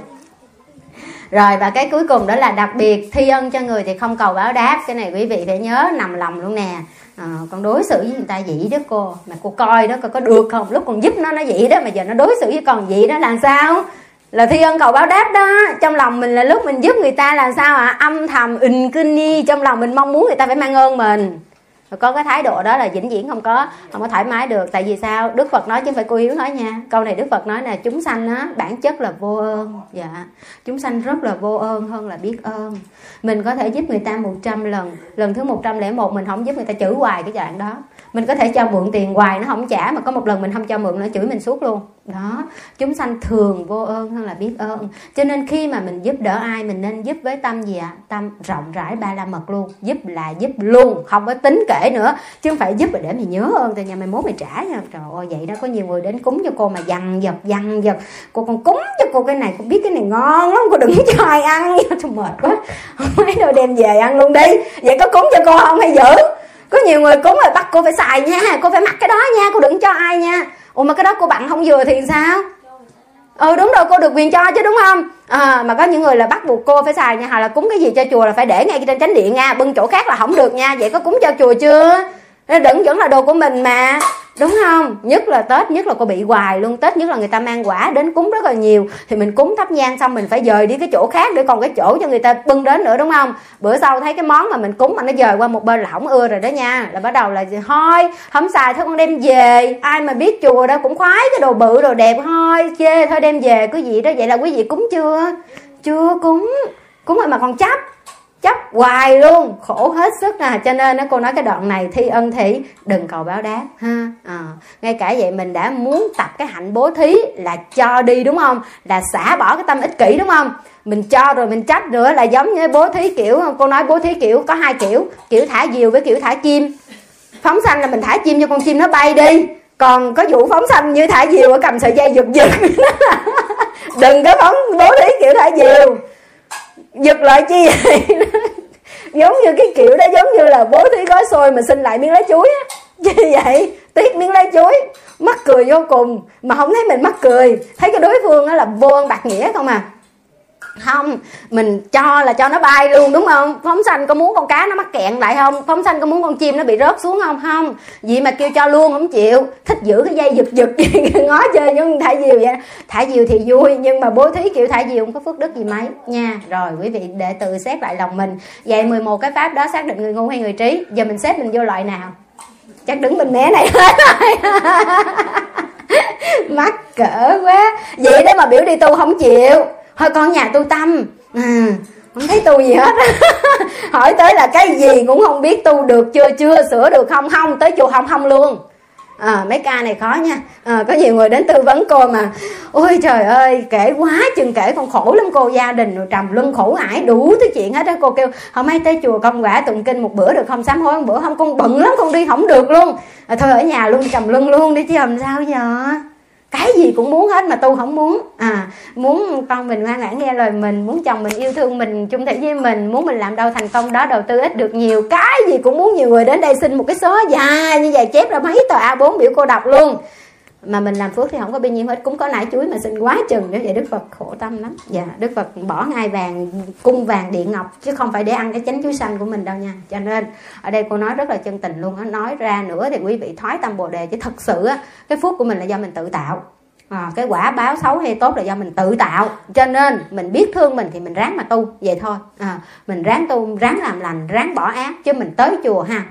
rồi và cái cuối cùng đó là đặc biệt thi ân cho người thì không cầu báo đáp. Cái này quý vị phải nhớ nằm lòng luôn nè. À, con đối xử với người ta vậy đó cô. Mà cô coi đó coi có được không? Lúc còn giúp nó nó vậy đó mà giờ nó đối xử với con vậy đó làm sao? Là thi ân cầu báo đáp đó. Trong lòng mình là lúc mình giúp người ta làm sao ạ? À? âm thầm in kinh ni trong lòng mình mong muốn người ta phải mang ơn mình có cái thái độ đó là vĩnh viễn không có không có thoải mái được. Tại vì sao? Đức phật nói chứ không phải cô hiếu nói nha. Câu này đức phật nói là chúng sanh á, bản chất là vô ơn. Dạ. Chúng sanh rất là vô ơn hơn là biết ơn. Mình có thể giúp người ta 100 lần. Lần thứ 101 mình không giúp người ta chửi hoài cái dạng đó. Mình có thể cho mượn tiền hoài nó không trả, mà có một lần mình không cho mượn nó chửi mình suốt luôn đó, chúng sanh thường vô ơn hơn là biết ơn. Cho nên khi mà mình giúp đỡ ai, mình nên giúp với tâm gì ạ? À? tâm rộng rãi ba la mật luôn. Giúp là giúp luôn, không có tính kể nữa. Chứ không phải giúp để mày nhớ ơn. Từ nhà mày mốt mày trả nha. Trời ơi, vậy đó, có nhiều người đến cúng cho cô mà dằn dập dằn dập cô còn cúng cho cô cái này, cô biết cái này ngon lắm, cô đừng cho ai ăn. Nha tôi mệt quá. Mấy đồ đem về ăn luôn đi. Vậy có cúng cho cô không hay giữ có nhiều người cúng rồi bắt cô phải xài nha. Cô phải mặc cái đó nha, cô đừng cho ai nha ủa mà cái đó cô bạn không vừa thì sao? Ừ đúng rồi cô được quyền cho chứ đúng không? À, mà có những người là bắt buộc cô phải xài nha hoặc là cúng cái gì cho chùa là phải để ngay trên chánh điện nha bưng chỗ khác là không được nha vậy có cúng cho chùa chưa? Nó đựng vẫn là đồ của mình mà. Đúng không? Nhất là tết, nhất là cô bị hoài luôn. Tết nhất là người ta mang quả đến cúng rất là nhiều. Thì mình cúng thắp nhang xong mình phải dời đi cái chỗ khác để còn cái chỗ cho người ta bưng đến nữa, đúng không? Bữa sau thấy cái món mà mình cúng mà nó dời qua một bên là không ưa rồi đó nha. Là bắt đầu là thôi, không xài thôi con đem về. Ai mà biết chùa đâu cũng khoái cái đồ bự, đồ đẹp. Thôi, chê thôi, đem về. Cứ gì đó. Vậy là quý vị cúng chưa? Chưa cúng. Cúng rồi mà còn chấp chấp hoài luôn. Khổ hết sức à. Cho nên nó cô nói cái đoạn này thi ân thì đừng cầu báo đáp ha. À, ngay cả vậy mình đã muốn tập cái hạnh bố thí là cho đi đúng không? Là xả bỏ cái tâm ích kỷ đúng không? Mình cho rồi mình trách nữa là giống như bố thí kiểu cô nói bố thí kiểu có hai kiểu. Kiểu thả diều với kiểu thả chim. Phóng sanh là mình thả chim cho con chim nó bay đi. Còn có vụ phóng sanh như thả diều ở cầm sợi dây giật giật. Đừng có phóng bố thí kiểu thả diều giật lại chi vậy? Giống như cái kiểu đó, giống như là bố thí gói xôi mà xin lại miếng lá chuối á. Như vậy? Tiếc miếng lá chuối. Mắc cười vô cùng. Mà không thấy mình mắc cười. Thấy cái đối phương đó là vô ơn bạc nghĩa không à không, mình cho là cho nó bay luôn, đúng không? Phóng sanh có muốn con cá nó mắc kẹn lại không? Phóng sanh có muốn con chim nó bị rớt xuống không? Không. Vậy mà kêu cho luôn không chịu. Thích giữ cái dây giật giật ngó chơi nhưng thả diều vậy? Thả diều thì vui, nhưng mà bố thí kiểu thả diều không có phước đức gì mấy, nha. Rồi, quý vị để tự xét lại lòng mình. Vậy 11 cái pháp đó xác định người ngu hay người trí? Giờ mình xếp mình vô loại nào? Chắc đứng bên mé này hết mắc cỡ quá. Vậy đó mà biểu đi tu không chịu thôi con nhà tu tâm. À, không thấy tu gì hết. Hỏi tới là cái gì cũng không biết tu được chưa chưa sửa được không không tới chùa không không luôn. À, mấy ca này khó nha. À, có nhiều người đến tư vấn cô mà ôi trời ơi kể quá chừng kể con khổ lắm cô gia đình rồi trầm luân khổ ải đủ thứ chuyện hết đó cô kêu hôm nay tới chùa công quả tụng kinh một bữa được không sám hối một bữa không? Con bận lắm con đi không được luôn. À, thôi ở nhà luôn trầm luân luôn đi chứ làm sao giờ? Cái gì cũng muốn hết mà tu không muốn. À muốn con mình ngoan ngoãn nghe lời mình, muốn chồng mình yêu thương mình chung thủy với mình, muốn mình làm đâu thành công đó, đầu tư ít được nhiều. Cái gì cũng muốn nhiều người đến đây xin một cái số dài như vậy, chép ra mấy tờ a 4 biểu cô đọc luôn mà mình làm phước thì không có bao nhiêu hết cũng có nải chuối mà xin quá chừng nữa vậy đức phật khổ tâm lắm. Dạ đức phật bỏ ngai vàng cung vàng điện ngọc chứ không phải để ăn cái chánh chuối xanh của mình đâu nha. Cho nên ở đây cô nói rất là chân tình luôn á. Nói ra nữa thì quý vị thoái tâm bồ đề chứ thật sự á cái phước của mình là do mình tự tạo. À, cái quả báo xấu hay tốt là do mình tự tạo. Cho nên mình biết thương mình thì mình ráng mà tu. Vậy thôi. À, mình ráng tu ráng làm lành ráng bỏ ác chứ mình tới chùa ha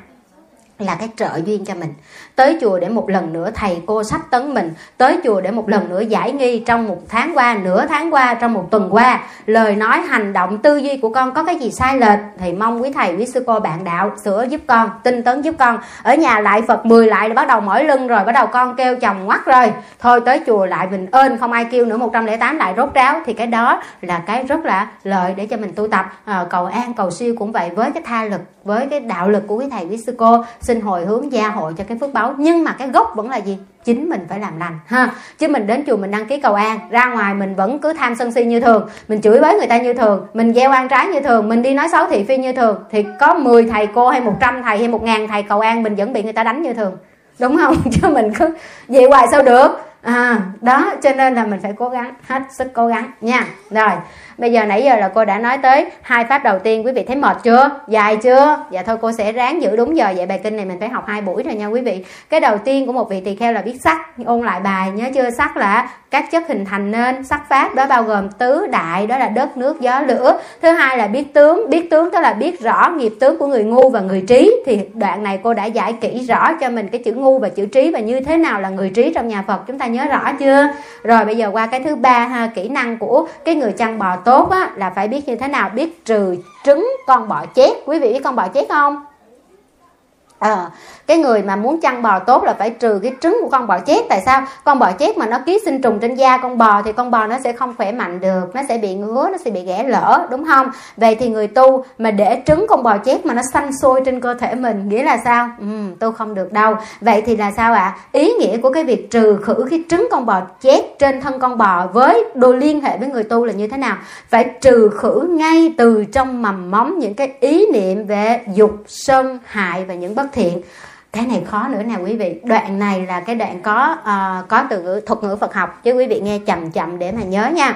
là cái trợ duyên cho mình tới chùa để một lần nữa thầy cô sách tấn mình. Tới chùa để một lần nữa giải nghi trong một tháng qua nửa tháng qua trong một tuần qua. Lời nói hành động tư duy của con có cái gì sai lệch? Thì mong quý thầy quý sư cô bạn đạo sửa giúp con tinh tấn giúp con. Ở nhà lại phật 10 lại là bắt đầu mỏi lưng rồi bắt đầu con kêu chồng ngoắt rồi thôi tới chùa lại mình ơn không ai kêu nữa 108 lại rốt ráo. Thì cái đó là cái rất là lợi để cho mình tu tập. À, cầu an cầu siêu cũng vậy với cái tha lực với cái đạo lực của quý thầy quý sư cô xin hồi hướng gia hội cho cái phước báo nhưng mà cái gốc vẫn là gì? Chính mình phải làm lành, ha. Chứ mình đến chùa mình đăng ký cầu an, ra ngoài mình vẫn cứ tham sân si như thường. Mình chửi bới người ta như thường, mình gieo an trái như thường, mình đi nói xấu thị phi như thường. Thì có 10 thầy cô hay 100 thầy hay một ngàn thầy cầu an mình vẫn bị người ta đánh như thường. Đúng không? Chứ mình cứ vậy hoài sao được? À đó, cho nên là mình phải cố gắng, hết sức cố gắng nha. Rồi bây giờ nãy giờ là cô đã nói tới hai pháp đầu tiên, quý vị thấy mệt chưa? Dài chưa? Dạ thôi, cô sẽ ráng giữ đúng giờ. Vậy bài kinh này mình phải học hai buổi rồi nha quý vị. Cái đầu tiên của một vị tỳ kheo là biết sắc. Ôn lại bài, nhớ chưa? Sắc là các chất hình thành nên. Sắc pháp đó bao gồm tứ đại, đó là đất, nước, gió, lửa. Thứ hai là biết tướng. Biết tướng tức là biết rõ nghiệp tướng của người ngu và người trí. Thì đoạn này cô đã giải kỹ rõ cho mình cái chữ ngu và chữ trí và như thế nào là người trí trong nhà phật. Chúng ta nhớ rõ chưa? Rồi bây giờ qua cái thứ ba ha, kỹ năng của cái người chăn bò tốt á, là phải biết như thế nào biết trừ trứng con bọ chét. Quý vị biết con bọ chét không? À, cái người mà muốn chăn bò tốt là phải trừ cái trứng của con bò chết. Tại sao? Con bò chết mà nó ký sinh trùng trên da con bò thì con bò nó sẽ không khỏe mạnh được nó sẽ bị ngứa nó sẽ bị ghẻ lỡ đúng không? Vậy thì người tu mà để trứng con bò chết mà nó xanh sôi trên cơ thể mình nghĩa là sao? Ừ, tu không được đâu. Vậy thì là sao ạ? À? ý nghĩa của cái việc trừ khử cái trứng con bò chết trên thân con bò với đồ liên hệ với người tu là như thế nào? Phải trừ khử ngay từ trong mầm móng những cái ý niệm về dục sân hại và những bất thiện. Cái này khó nữa nè quý vị. Đoạn này là cái đoạn có uh, có từ ngữ thuật ngữ Phật học chứ quý vị nghe chậm chậm để mà nhớ nha.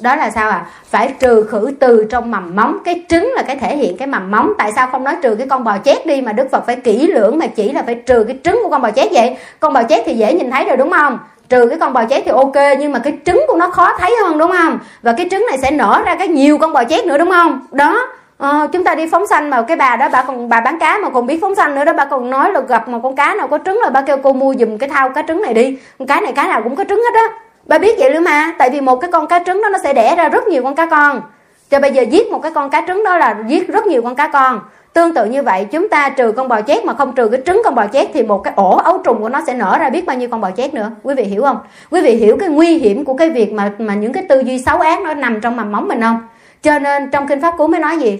Đó là sao à phải trừ khử từ trong mầm móng cái trứng là cái thể hiện cái mầm móng tại sao không nói trừ cái con bò chét đi mà đức phật phải kỹ lưỡng mà chỉ là phải trừ cái trứng của con bò chét vậy? Con bò chét thì dễ nhìn thấy rồi đúng không? Trừ cái con bò chét thì ok nhưng mà cái trứng của nó khó thấy hơn đúng không? Và cái trứng này sẽ nở ra cái nhiều con bò chét nữa đúng không? Đó à, chúng ta đi phóng sanh mà cái bà đó bà còn bà bán cá mà còn biết phóng sanh nữa đó bà còn nói là gặp một con cá nào có trứng là bà kêu cô mua giùm cái thao cá trứng này đi. Con cá này cá nào cũng có trứng hết á. Bà biết vậy nữa mà tại vì một cái con cá trứng đó nó sẽ đẻ ra rất nhiều con cá con. Cho bây giờ giết một cái con cá trứng đó là giết rất nhiều con cá con. Tương tự như vậy chúng ta trừ con bò chét mà không trừ cái trứng con bò chét thì một cái ổ ấu trùng của nó sẽ nở ra biết bao nhiêu con bò chét nữa. Quý vị hiểu không? Quý vị hiểu cái nguy hiểm của cái việc mà mà những cái tư duy xấu ác nó nằm trong mầm móng mình không? Cho nên trong kinh pháp cú mới nói gì?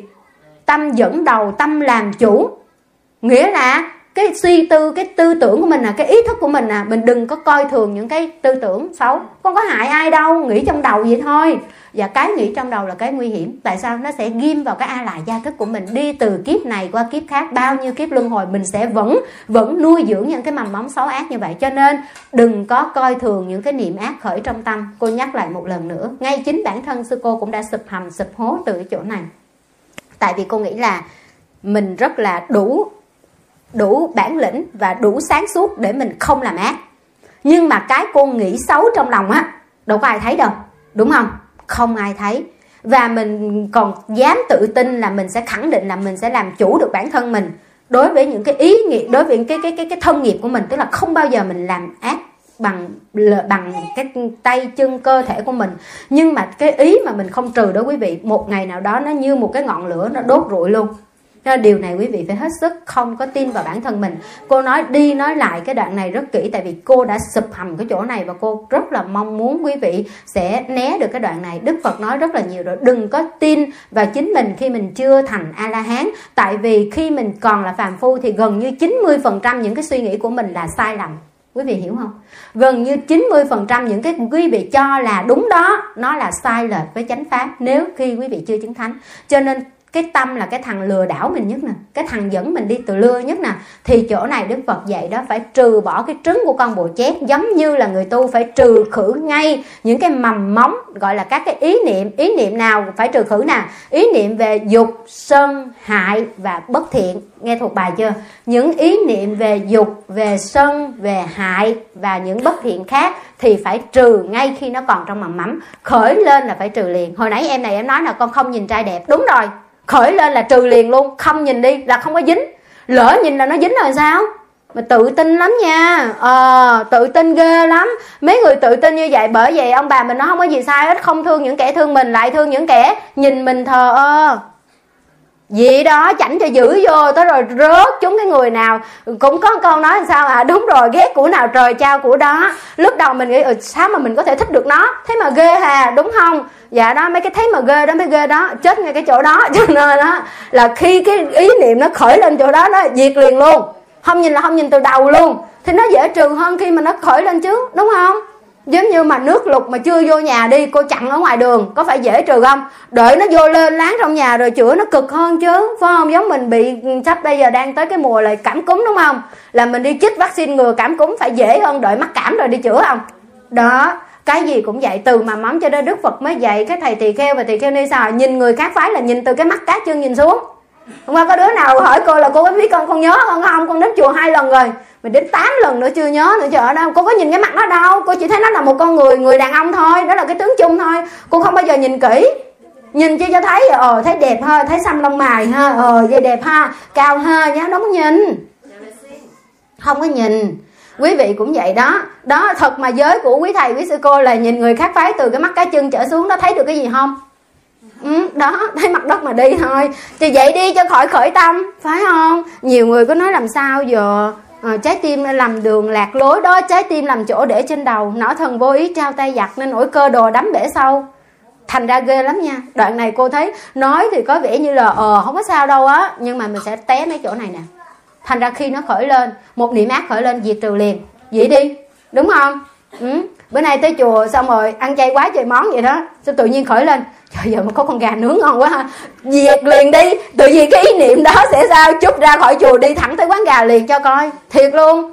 Tâm dẫn đầu, tâm làm chủ. Nghĩa là cái suy tư, cái tư tưởng của mình là cái ý thức của mình à mình đừng có coi thường những cái tư tưởng xấu. Không có hại ai đâu, nghĩ trong đầu vậy thôi. Và cái nghĩ trong đầu là cái nguy hiểm. Tại sao nó sẽ ghim vào cái a lại gia thức của mình? Đi từ kiếp này qua kiếp khác, bao nhiêu kiếp luân hồi, mình sẽ vẫn vẫn nuôi dưỡng những cái mầm móng xấu ác như vậy. Cho nên, đừng có coi thường những cái niệm ác khởi trong tâm. Cô nhắc lại một lần nữa. Ngay chính bản thân sư cô cũng đã sụp hầm, sụp hố từ cái chỗ này tại vì cô nghĩ là mình rất là đủ đủ bản lĩnh và đủ sáng suốt để mình không làm ác. Nhưng mà cái cô nghĩ xấu trong lòng á, đâu có ai thấy đâu, đúng không? Không ai thấy. Và mình còn dám tự tin là mình sẽ khẳng định là mình sẽ làm chủ được bản thân mình đối với những cái ý nghĩa, đối với cái cái cái cái thân nghiệp của mình, tức là không bao giờ mình làm ác bằng bằng cái tay chân cơ thể của mình. Nhưng mà cái ý mà mình không trừ đó quý vị, một ngày nào đó nó như một cái ngọn lửa nó đốt rụi luôn. Nên điều này quý vị phải hết sức không có tin vào bản thân mình. Cô nói đi nói lại cái đoạn này rất kỹ, tại vì cô đã sụp hầm cái chỗ này và cô rất là mong muốn quý vị sẽ né được cái đoạn này. Đức phật nói rất là nhiều rồi, đừng có tin vào chính mình khi mình chưa thành a la hán tại vì khi mình còn là phàm phu thì gần như 90% những cái suy nghĩ của mình là sai lầm quý vị hiểu không? Gần như 90% những cái quý vị cho là đúng đó, nó là sai lệch với chánh pháp nếu khi quý vị chưa chứng thánh. Cho nên cái tâm là cái thằng lừa đảo mình nhất nè. Cái thằng dẫn mình đi từ lừa nhất nè. Thì chỗ này đức phật dạy đó, phải trừ bỏ cái trứng của con bồ chét, giống như là người tu phải trừ khử ngay những cái mầm móng, gọi là các cái ý niệm. Ý niệm nào phải trừ khử nè? Ý niệm về dục, sân, hại và bất thiện. Nghe thuộc bài chưa? Những ý niệm về dục, về sân, về hại và những bất thiện khác thì phải trừ ngay khi nó còn trong mầm mắm khởi lên là phải trừ liền. Hồi nãy em này em nói là con không nhìn trai đẹp. Đúng rồi khởi lên là trừ liền luôn, không nhìn đi là không có dính. Lỡ nhìn là nó dính rồi sao? Mà tự tin lắm nha. Ờ tự tin ghê lắm. Mấy người tự tin như vậy bởi vậy ông bà mình nó không có gì sai hết, không thương những kẻ thương mình, lại thương những kẻ nhìn mình thờ ơ gì đó chảnh cho giữ vô tới rồi rớt chúng cái người nào. Cũng có câu nói làm sao à đúng rồi ghét của nào trời trao của đó. Lúc đầu mình nghĩ ừ, sao mà mình có thể thích được nó? Thế mà ghê hà đúng không? Dạ đó mấy cái thấy mà ghê đó mới ghê đó chết ngay cái chỗ đó. Cho nên đó là khi cái ý niệm nó khởi lên chỗ đó nó diệt liền luôn. Không nhìn là không nhìn từ đầu luôn. Thì nó dễ trừ hơn khi mà nó khởi lên chứ đúng không? Giống như mà nước lục mà chưa vô nhà đi, cô chặn ở ngoài đường, có phải dễ trừ không? Đợi nó vô lên láng trong nhà rồi chữa nó cực hơn chứ, phải không? Giống mình bị sắp bây giờ đang tới cái mùa là cảm cúm đúng không? Là mình đi chích vaccine ngừa cảm cúm phải dễ hơn đợi mắc cảm rồi đi chữa không? Đó, cái gì cũng vậy, từ mà mắm cho đến đức phật mới dạy, cái thầy tỳ kheo và tỳ kheo ni sao? Nhìn người khác phái là nhìn từ cái mắt cá chân nhìn xuống hôm qua có đứa nào hỏi cô là cô có biết con con nhớ không? Không con đến chùa hai lần rồi. Mình đến 8 lần nữa chưa nhớ nữa chứ đâu, cô có nhìn cái mặt nó đâu. Cô chỉ thấy nó là một con người người đàn ông thôi, đó là cái tướng chung thôi. Cô không bao giờ nhìn kỹ. Nhìn chi cho thấy ờ thấy đẹp ha, thấy xăm lông mày ha ờ vậy đẹp ha, cao ha, nhá đâu có nhìn. Không có nhìn. Quý vị cũng vậy đó. Đó, thật mà giới của quý thầy, quý sư cô là nhìn người khác phái từ cái mắt cá chân trở xuống, nó thấy được cái gì không? Ừ, đó thấy mặt đất mà đi thôi. Thì vậy đi cho khỏi khởi tâm phải không? Nhiều người có nói làm sao giờ? À, trái tim làm đường lạc lối đó trái tim làm chỗ để trên đầu. Nó thần vô ý trao tay giặt nên nổi cơ đồ đắm bể sâu. Thành ra ghê lắm nha. Đoạn này cô thấy nói thì có vẻ như là ờ không có sao đâu á nhưng mà mình sẽ té mấy chỗ này nè. Thành ra khi nó khởi lên một niệm ác khởi lên diệt trừ liền. Vậy đi đúng không? Ừ. bữa nay tới chùa xong rồi ăn chay quá trời món vậy đó. Xong tự nhiên khởi lên? Trời giờ mà có con gà nướng ngon quá ha. Diệt liền đi. Tự nhiên cái ý niệm đó sẽ sao? Chút ra khỏi chùa đi thẳng tới quán gà liền cho coi. Thiệt luôn.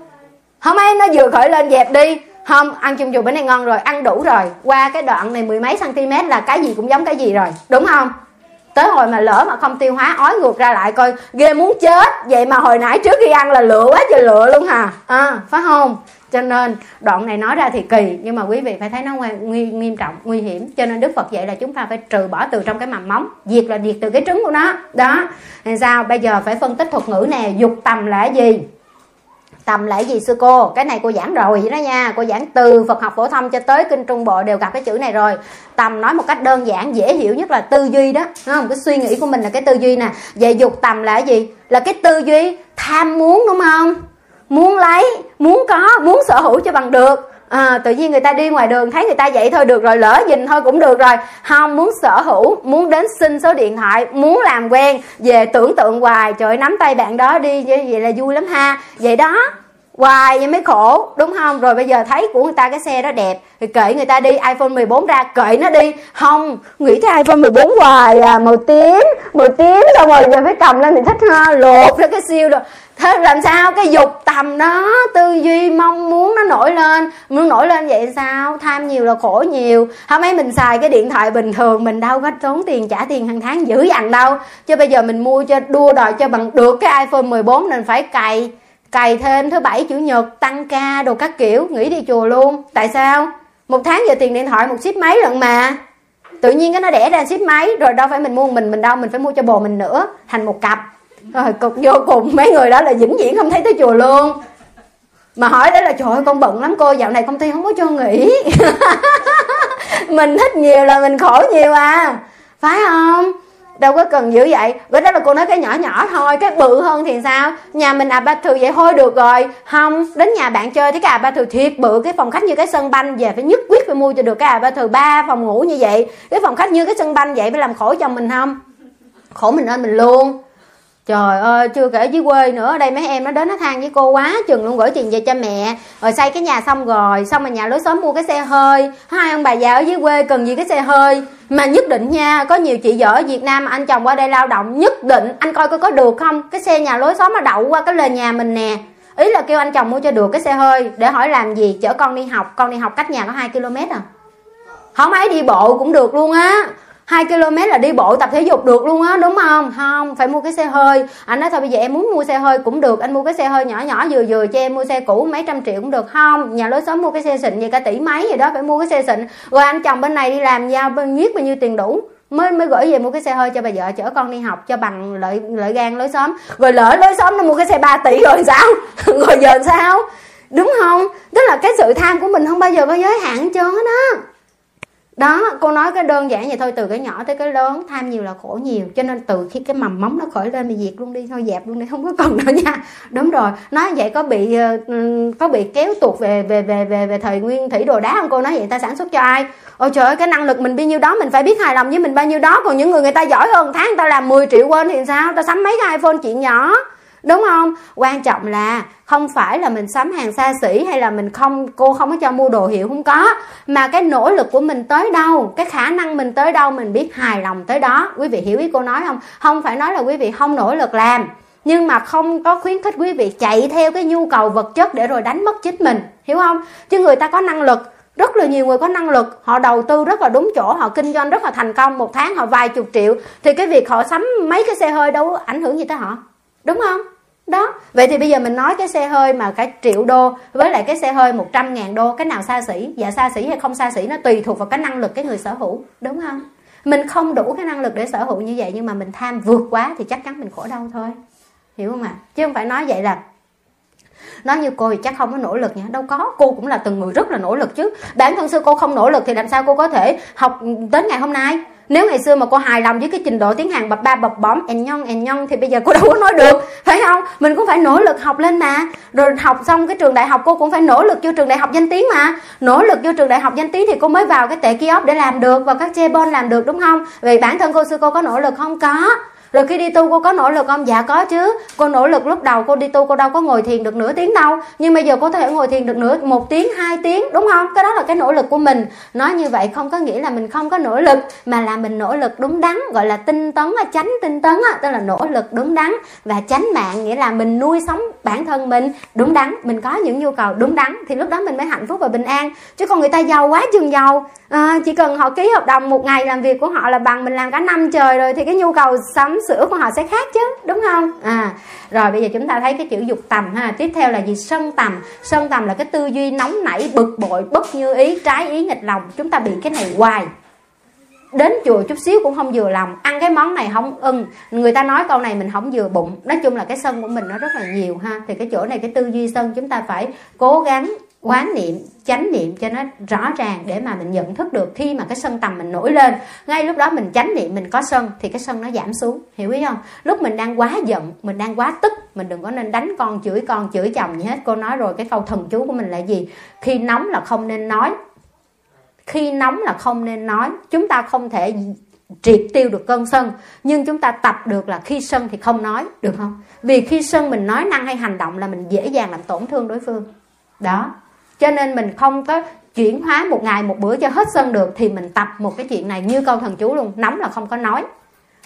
Không ấy nó vừa khởi lên dẹp đi. Không ăn chung chùa bữa nay ngon rồi ăn đủ rồi. Qua cái đoạn này mười mấy cm là cái gì cũng giống cái gì rồi. Đúng không? Tới hồi mà lỡ mà không tiêu hóa ói ngược ra lại coi. Ghê muốn chết. Vậy mà hồi nãy trước khi ăn là lựa quá trời lựa luôn hà. À, phải không? Cho nên đoạn này nói ra thì kỳ nhưng mà quý vị phải thấy nó nguy, nghiêm trọng nguy hiểm. Cho nên đức phật dạy là chúng ta phải trừ bỏ từ trong cái mầm móng diệt là diệt từ cái trứng của nó. Đó. Làm sao? Bây giờ phải phân tích thuật ngữ nè dục tầm là gì? Tầm là gì sư cô? Cái này cô giảng rồi vậy đó nha. Cô giảng từ phật học phổ thông cho tới kinh trung bộ đều gặp cái chữ này rồi. Tầm nói một cách đơn giản dễ hiểu nhất là tư duy đó. Đúng không? Cái suy nghĩ của mình là cái tư duy nè. Về dục tầm là gì? Là cái tư duy tham muốn đúng không? Muốn lấy muốn có muốn sở hữu cho bằng được. À, tự nhiên người ta đi ngoài đường thấy người ta vậy thôi được rồi lỡ nhìn thôi cũng được rồi. Không muốn sở hữu muốn đến xin số điện thoại muốn làm quen về tưởng tượng hoài. Trời nắm tay bạn đó đi vậy là vui lắm ha. Vậy đó hoài vậy mới khổ đúng không? Rồi bây giờ thấy của người ta cái xe đó đẹp thì kệ người ta đi iPhone 14 ra kệ nó đi. Không nghĩ tới iPhone 14 hoài à màu tím màu tím xong rồi giờ phải cầm lên mình thích ha lột ra cái siêu rồi thế làm sao? Cái dục tầm đó, tư duy, mong muốn nó nổi lên. Muốn nổi lên vậy sao? Tham nhiều là khổ nhiều. Hôm ấy mình xài cái điện thoại bình thường, mình đâu có tốn tiền trả tiền hàng tháng dữ dằn đâu. Chứ bây giờ mình mua cho, đua đòi cho bằng được cái iPhone 14 nên phải cày cày thêm thứ bảy, chủ nhật, tăng ca, đồ các kiểu, nghỉ đi chùa luôn. Tại sao? Một tháng giờ tiền điện thoại, một ship máy lận mà. Tự nhiên cái nó đẻ ra ship máy, rồi đâu phải mình mua mình mình đâu, mình phải mua cho bồ mình nữa, thành một cặp rồi cực vô cùng. Mấy người đó là vĩnh viễn không thấy tới chùa luôn. Mà hỏi đó là, trời ơi, con bận lắm cô, dạo này công ty không có cho nghỉ. Mình thích nhiều là mình khổ nhiều à. Phải không? Đâu có cần dữ vậy. Với đó là cô nói cái nhỏ nhỏ thôi, cái bự hơn thì sao? Nhà mình à ba thừa vậy thôi được rồi. Không, đến nhà bạn chơi thấy cái à ba thừa thiệt bự. Cái phòng khách như cái sân banh về phải nhất quyết phải mua cho được cái à ba thừa ba phòng ngủ như vậy. Cái phòng khách như cái sân banh vậy phải làm khổ cho mình không? Khổ mình ơn mình luôn. Trời ơi, chưa kể dưới quê nữa, đây mấy em nó đến nó than với cô quá chừng luôn gửi tiền về cho mẹ. Rồi xây cái nhà xong rồi, xong rồi nhà lối xóm mua cái xe hơi. Hai ông bà già ở dưới quê cần gì cái xe hơi. Mà nhất định nha, có nhiều chị vợ ở Việt Nam anh chồng qua đây lao động, nhất định anh coi coi có được không? Cái xe nhà lối xóm nó đậu qua cái lề nhà mình nè. Ý là kêu anh chồng mua cho được cái xe hơi để hỏi làm gì, chở con đi học, con đi học cách nhà có 2 km à. Không ấy đi bộ cũng được luôn á 2 km là đi bộ tập thể dục được luôn á đúng không? Không. Phải mua cái xe hơi. Anh nói thôi bây giờ em muốn mua xe hơi cũng được. Anh mua cái xe hơi nhỏ nhỏ vừa vừa cho em mua xe cũ mấy trăm triệu cũng được không? Nhà lối xóm mua cái xe xịn vậy cả tỷ mấy gì đó phải mua cái xe xịn. Rồi anh chồng bên này đi làm giao bên nhiết bao nhiêu tiền đủ? Mới mới gửi về mua cái xe hơi cho bà vợ chở con đi học cho bằng lợi lợi gan lối xóm. Rồi lỡ lối xóm nó mua cái xe 3 tỷ rồi sao? Rồi giờ sao? Đúng không? Tức là cái sự tham của mình không bao giờ có giới hạn trơn hết á đó đó, cô nói cái đơn giản vậy thôi, từ cái nhỏ tới cái lớn, tham nhiều là khổ nhiều, cho nên từ khi cái mầm móng nó khởi lên thì diệt luôn đi, thôi dẹp luôn đi, không có cần nữa nha. Đúng rồi, nói vậy có bị ờ, có bị kéo tuột về về về về về thời nguyên thủy đồ đá không cô? Nói vậy ta sản xuất cho ai? Ôi trời ơi, cái năng lực mình bao nhiêu đó mình phải biết hài lòng với mình bao nhiêu đó, còn những người người ta giỏi hơn tháng ta làm 10 triệu quên thì sao? Ta sắm mấy cái iphone chuyện nhỏ đúng không? Quan trọng là không phải là mình sắm hàng xa xỉ hay là mình không, cô không có cho mua đồ hiệu không có, mà cái nỗ lực của mình tới đâu, cái khả năng mình tới đâu, mình biết hài lòng tới đó. Quý vị hiểu ý cô nói không? Không phải nói là quý vị không nỗ lực làm, nhưng mà không có khuyến khích quý vị chạy theo cái nhu cầu vật chất để rồi đánh mất chính mình. Hiểu không? Chứ người ta có năng lực, rất là nhiều người có năng lực, họ đầu tư rất là đúng chỗ, họ kinh doanh rất là thành công, một tháng họ vài chục triệu, thì cái việc họ sắm mấy cái xe hơi đâu ảnh hưởng gì tới họ đúng không? Đó. Vậy thì bây giờ mình nói cái xe hơi mà cả triệu đô với lại cái xe hơi 100 ngàn đô, cái nào xa xỉ? Dạ xa xỉ hay không xa xỉ nó tùy thuộc vào cái năng lực cái người sở hữu. Đúng không? Mình không đủ cái năng lực để sở hữu như vậy nhưng mà mình tham vượt quá thì chắc chắn mình khổ đau thôi. Hiểu không ạ? À? chứ không phải nói vậy là nói như cô thì chắc không có nỗ lực nha. Đâu có, cô cũng là từng người rất là nỗ lực chứ. Bản thân sư cô không nỗ lực thì làm sao cô có thể học đến ngày hôm nay? Nếu ngày xưa mà cô hài lòng với cái trình độ tiếng Hàn bập ba bập bõm en nhon en nhon thì bây giờ cô đâu có nói được. Phải không? Mình cũng phải nỗ lực học lên mà. Rồi học xong cái trường đại học cô cũng phải nỗ lực vô trường đại học danh tiếng mà. Nỗ lực vô trường đại học danh tiếng thì cô mới vào cái tệ kiosk để làm được và các chebon làm được, đúng không? Vì bản thân cô xưa cô có nỗ lực không? Có rồi khi đi tu cô có nỗ lực không? Dạ có chứ. Cô nỗ lực lúc đầu cô đi tu cô đâu có ngồi thiền được nửa tiếng đâu. Nhưng bây giờ cô có thể ngồi thiền được nửa một tiếng hai tiếng đúng không? Cái đó là cái nỗ lực của mình. Nói như vậy không có nghĩa là mình không có nỗ lực mà là mình nỗ lực đúng đắn gọi là tinh tấn tránh tinh tấn á tức là nỗ lực đúng đắn. Và tránh mạng nghĩa là mình nuôi sống bản thân mình đúng đắn. Mình có những nhu cầu đúng đắn thì lúc đó mình mới hạnh phúc và bình an. Chứ còn người ta giàu quá chừng giàu. À, chỉ cần họ ký hợp đồng một ngày làm việc của họ là bằng mình làm cả năm trời rồi thì cái nhu cầu sống sữa sửa của họ sẽ khác chứ, đúng không? À rồi bây giờ chúng ta thấy cái chữ dục tầm ha. Tiếp theo là gì? Sân tầm. Sân tầm là cái tư duy nóng nảy, bực bội, bất như ý, trái ý, nghịch lòng. Chúng ta bị cái này hoài. Đến chùa chút xíu cũng không vừa lòng. Ăn cái món này không ưng. Người ta nói câu này mình không vừa bụng. Nói chung là cái sân của mình nó rất là nhiều ha. Thì cái chỗ này, cái tư duy sân chúng ta phải cố gắng quán niệm, chánh niệm cho nó rõ ràng để mà mình nhận thức được khi mà cái sân tầm mình nổi lên. Ngay lúc đó mình chánh niệm mình có sân thì cái sân nó giảm xuống, hiểu ý không? Lúc mình đang quá giận, mình đang quá tức, mình đừng có nên đánh con chửi con chửi chồng gì hết. Cô nói rồi cái câu thần chú của mình là gì? Khi nóng là không nên nói. Khi nóng là không nên nói. Chúng ta không thể triệt tiêu được cơn sân, nhưng chúng ta tập được là khi sân thì không nói, được không? Vì khi sân mình nói năng hay hành động là mình dễ dàng làm tổn thương đối phương. Đó cho nên mình không có chuyển hóa một ngày một bữa cho hết sân được thì mình tập một cái chuyện này như câu thần chú luôn, nóng là không có nói,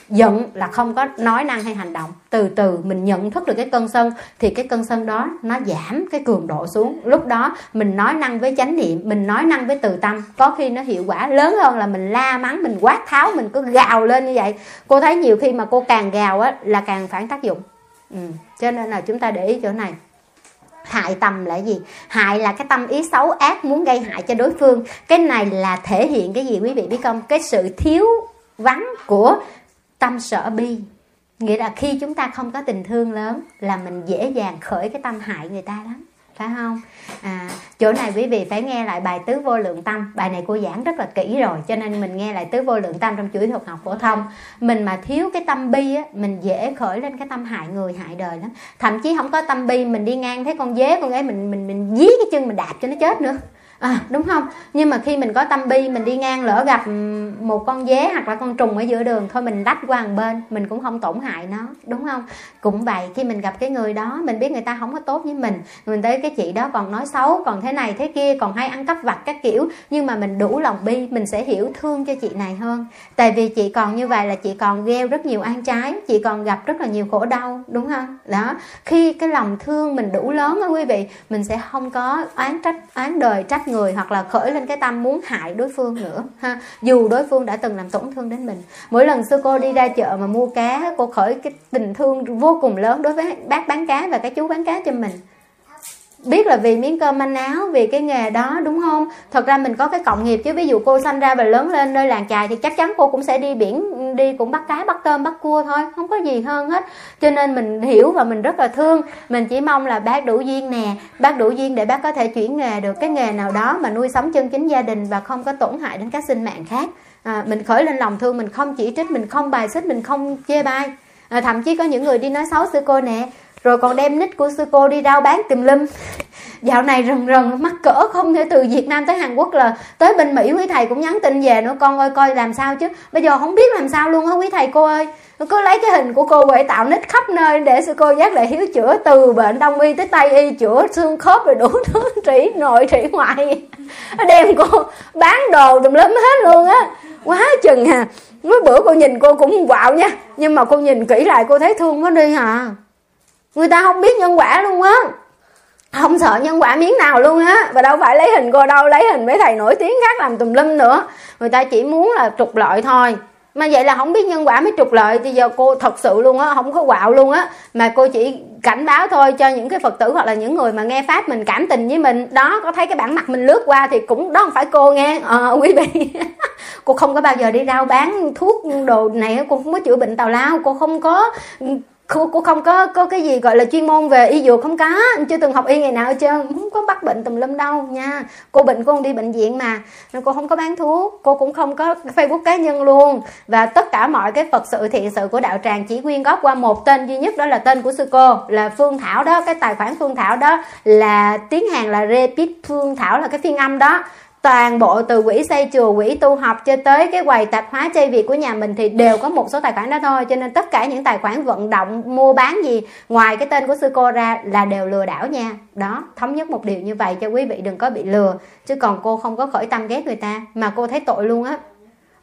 giận là không có nói năng hay hành động. Từ từ mình nhận thức được cái cơn sân thì cái cơn sân đó nó giảm cái cường độ xuống. Lúc đó mình nói năng với chánh niệm, mình nói năng với từ tâm, có khi nó hiệu quả lớn hơn là mình la mắng, mình quát tháo, mình cứ gào lên như vậy. Cô thấy nhiều khi mà cô càng gào á là càng phản tác dụng. Ừ. cho nên là chúng ta để ý chỗ này hại tâm là gì? Hại là cái tâm ý xấu ác muốn gây hại cho đối phương. Cái này là thể hiện cái gì quý vị biết không? Cái sự thiếu vắng của tâm sở bi. Nghĩa là khi chúng ta không có tình thương lớn là mình dễ dàng khởi cái tâm hại người ta lắm phải không? À, chỗ này quý vị phải nghe lại bài tứ vô lượng tâm. Bài này cô giảng rất là kỹ rồi cho nên mình nghe lại tứ vô lượng tâm trong chuỗi thuật học phổ thông. Mình mà thiếu cái tâm bi á mình dễ khởi lên cái tâm hại người hại đời lắm. Thậm chí không có tâm bi mình đi ngang thấy con dế con ấy mình mình mình dí cái chân mình đạp cho nó chết nữa à, đúng không? Nhưng mà khi mình có tâm bi mình đi ngang lỡ gặp một con dế hoặc là con trùng ở giữa đường thôi mình lách qua một bên mình cũng không tổn hại nó đúng không? Cũng vậy khi mình gặp cái người đó mình biết người ta không có tốt với mình mình tới cái chị đó còn nói xấu còn thế này thế kia còn hay ăn cắp vặt các kiểu nhưng mà mình đủ lòng bi mình sẽ hiểu thương cho chị này hơn. Tại vì chị còn như vậy là chị còn gieo rất nhiều ăn trái chị còn gặp rất là nhiều khổ đau đúng không? Đó khi cái lòng thương mình đủ lớn đó quý vị mình sẽ không có oán trách oán đời trách người hoặc là khởi lên cái tâm muốn hại đối phương nữa, ha. Dù đối phương đã từng làm tổn thương đến mình. Mỗi lần sư cô đi ra chợ mà mua cá, cô khởi cái tình thương vô cùng lớn đối với bác bán cá và cái chú bán cá cho mình biết là vì miếng cơm manh áo vì cái nghề đó đúng không? Thật ra mình có cái cộng nghiệp chứ ví dụ cô sanh ra và lớn lên nơi làng chài thì chắc chắn cô cũng sẽ đi biển đi cũng bắt cá bắt tôm bắt cua thôi không có gì hơn hết. Cho nên mình hiểu và mình rất là thương. Mình chỉ mong là bác đủ duyên nè bác đủ duyên để bác có thể chuyển nghề được cái nghề nào đó mà nuôi sống chân chính gia đình và không có tổn hại đến các sinh mạng khác. À, mình khởi lên lòng thương mình không chỉ trích mình không bài xích mình không chê bai. À, thậm chí có những người đi nói xấu sư cô nè rồi còn đem nick của sư cô đi rao bán tùm lum. Dạo này rần rần, mắc cỡ không thể từ Việt Nam tới Hàn Quốc là tới bên Mỹ, quý thầy cũng nhắn tin về nữa. Con ơi, coi làm sao chứ. Bây giờ không biết làm sao luôn á, quý thầy cô ơi. Cứ lấy cái hình của cô quậy tạo nít khắp nơi để sư cô giác lại hiếu chữa, từ bệnh đông y tới tây y, chữa xương khớp rồi đủ thứ trị nội trị ngoại. Đem cô bán đồ tùm lum hết luôn á. Quá chừng à. Mấy bữa cô nhìn cô cũng quạo nha, nhưng mà cô nhìn kỹ lại cô thấy thương quá đi hả? Người ta không biết nhân quả luôn á. Không sợ nhân quả miếng nào luôn á. Và đâu phải lấy hình cô đâu lấy hình mấy thầy nổi tiếng khác làm tùm lum nữa. Người ta chỉ muốn là trục lợi thôi. Mà vậy là không biết nhân quả mới trục lợi thì giờ cô thật sự luôn á không có quạo luôn á. Mà cô chỉ cảnh báo thôi cho những cái phật tử hoặc là những người mà nghe pháp mình cảm tình với mình. Đó có thấy cái bản mặt mình lướt qua thì cũng đó không phải cô nghe. Ờ, quý vị. Cô không có bao giờ đi rao bán thuốc đồ này cô không có chữa bệnh tào lao cô không có cô, cô không có có cái gì gọi là chuyên môn về y dược không có. Chưa từng học y ngày nào hết trơn. Không có bắt bệnh tùm lum đâu nha. Cô bệnh cô đi bệnh viện mà. Nên cô không có bán thuốc. Cô cũng không có facebook cá nhân luôn. Và tất cả mọi cái phật sự thiện sự của đạo tràng chỉ quyên góp qua một tên duy nhất đó là tên của sư cô là phương thảo đó. Cái tài khoản phương thảo đó là tiếng hàn là repeat phương thảo là cái phiên âm đó toàn bộ từ quỹ xây chùa quỹ tu học cho tới cái quầy tạp hóa chay việt của nhà mình thì đều có một số tài khoản đó thôi. Cho nên tất cả những tài khoản vận động, mua bán gì ngoài cái tên của sư cô ra là đều lừa đảo nha. Đó, thống nhất một điều như vậy cho quý vị đừng có bị lừa. Chứ còn cô không có khởi tâm ghét người ta mà cô thấy tội luôn á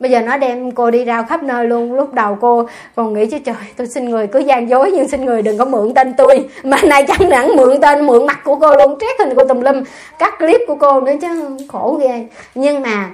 bây giờ nó đem cô đi rao khắp nơi luôn. Lúc đầu cô còn nghĩ chứ, trời, tôi xin người cứ gian dối, nhưng xin người đừng có mượn tên tôi. Mà nay chẳng nặng mượn tên, mượn mặt của cô luôn. Trét hình cô tùm lum, cắt clip của cô nữa chứ, khổ ghê. Nhưng mà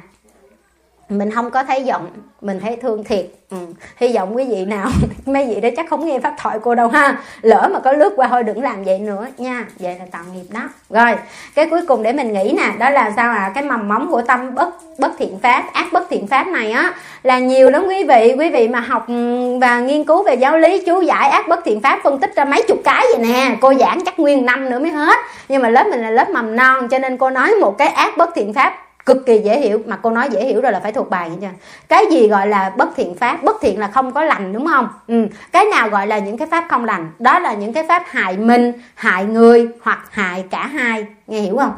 mình không có thấy giận, mình thấy thương thiệt ừ. hy vọng quý vị nào, mấy vị đó chắc không nghe pháp thoại cô đâu ha. Lỡ mà có lướt qua thôi đừng làm vậy nữa nha. Vậy là tạo nghiệp đó. Rồi, cái cuối cùng để mình nghĩ nè, đó là sao à cái mầm móng của tâm bất bất thiện pháp, ác bất thiện pháp này á, là nhiều lắm quý vị. Quý vị mà học ừ, và nghiên cứu về giáo lý, chú giải ác bất thiện pháp phân tích ra mấy chục cái vậy nè. Cô giảng chắc nguyên năm nữa mới hết. Nhưng mà lớp mình là lớp mầm non, cho nên cô nói một cái ác bất thiện pháp cực kỳ dễ hiểu, mà cô nói dễ hiểu rồi là phải thuộc bài nha. Cái gì gọi là bất thiện pháp? Bất thiện là không có lành, đúng không? Ừ. cái nào gọi là những cái pháp không lành? Đó là những cái pháp hại mình, hại người hoặc hại cả hai. Nghe hiểu không?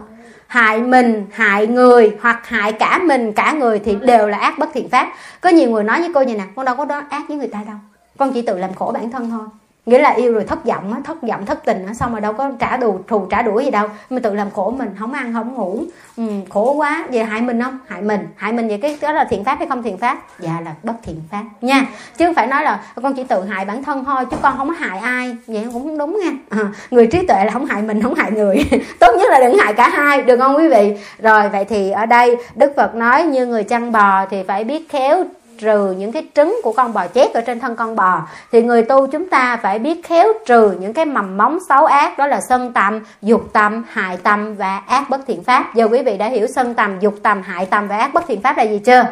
Hại mình, hại người hoặc hại cả mình, cả người thì đều là ác bất thiện pháp. Có nhiều người nói với cô như nè con đâu có đó ác với người ta đâu. Con chỉ tự làm khổ bản thân thôi nghĩa là yêu rồi thất vọng á thất vọng thất tình á xong rồi đâu có trả đù thù trả đuổi gì đâu. Mình tự làm khổ mình không ăn không ngủ. Ừ, khổ quá vậy hại mình không? Hại mình. Hại mình vậy cái đó là thiện pháp hay không thiện pháp? Dạ là bất thiện pháp. Nha chứ không phải nói là con chỉ tự hại bản thân thôi chứ con không có hại ai. Vậy cũng không đúng nha. À, người trí tuệ là không hại mình không hại người. Tốt nhất là đừng hại cả hai được không quý vị? Rồi vậy thì ở đây đức phật nói như người chăn bò thì phải biết khéo trừ những cái trứng của con bò chết ở trên thân con bò, thì người tu chúng ta phải biết khéo trừ những cái mầm móng xấu ác, đó là sân tâm dục tâm hại tâm và ác bất thiện pháp. Giờ quý vị đã hiểu sân tâm dục tâm hại tâm và ác bất thiện pháp là gì chưa?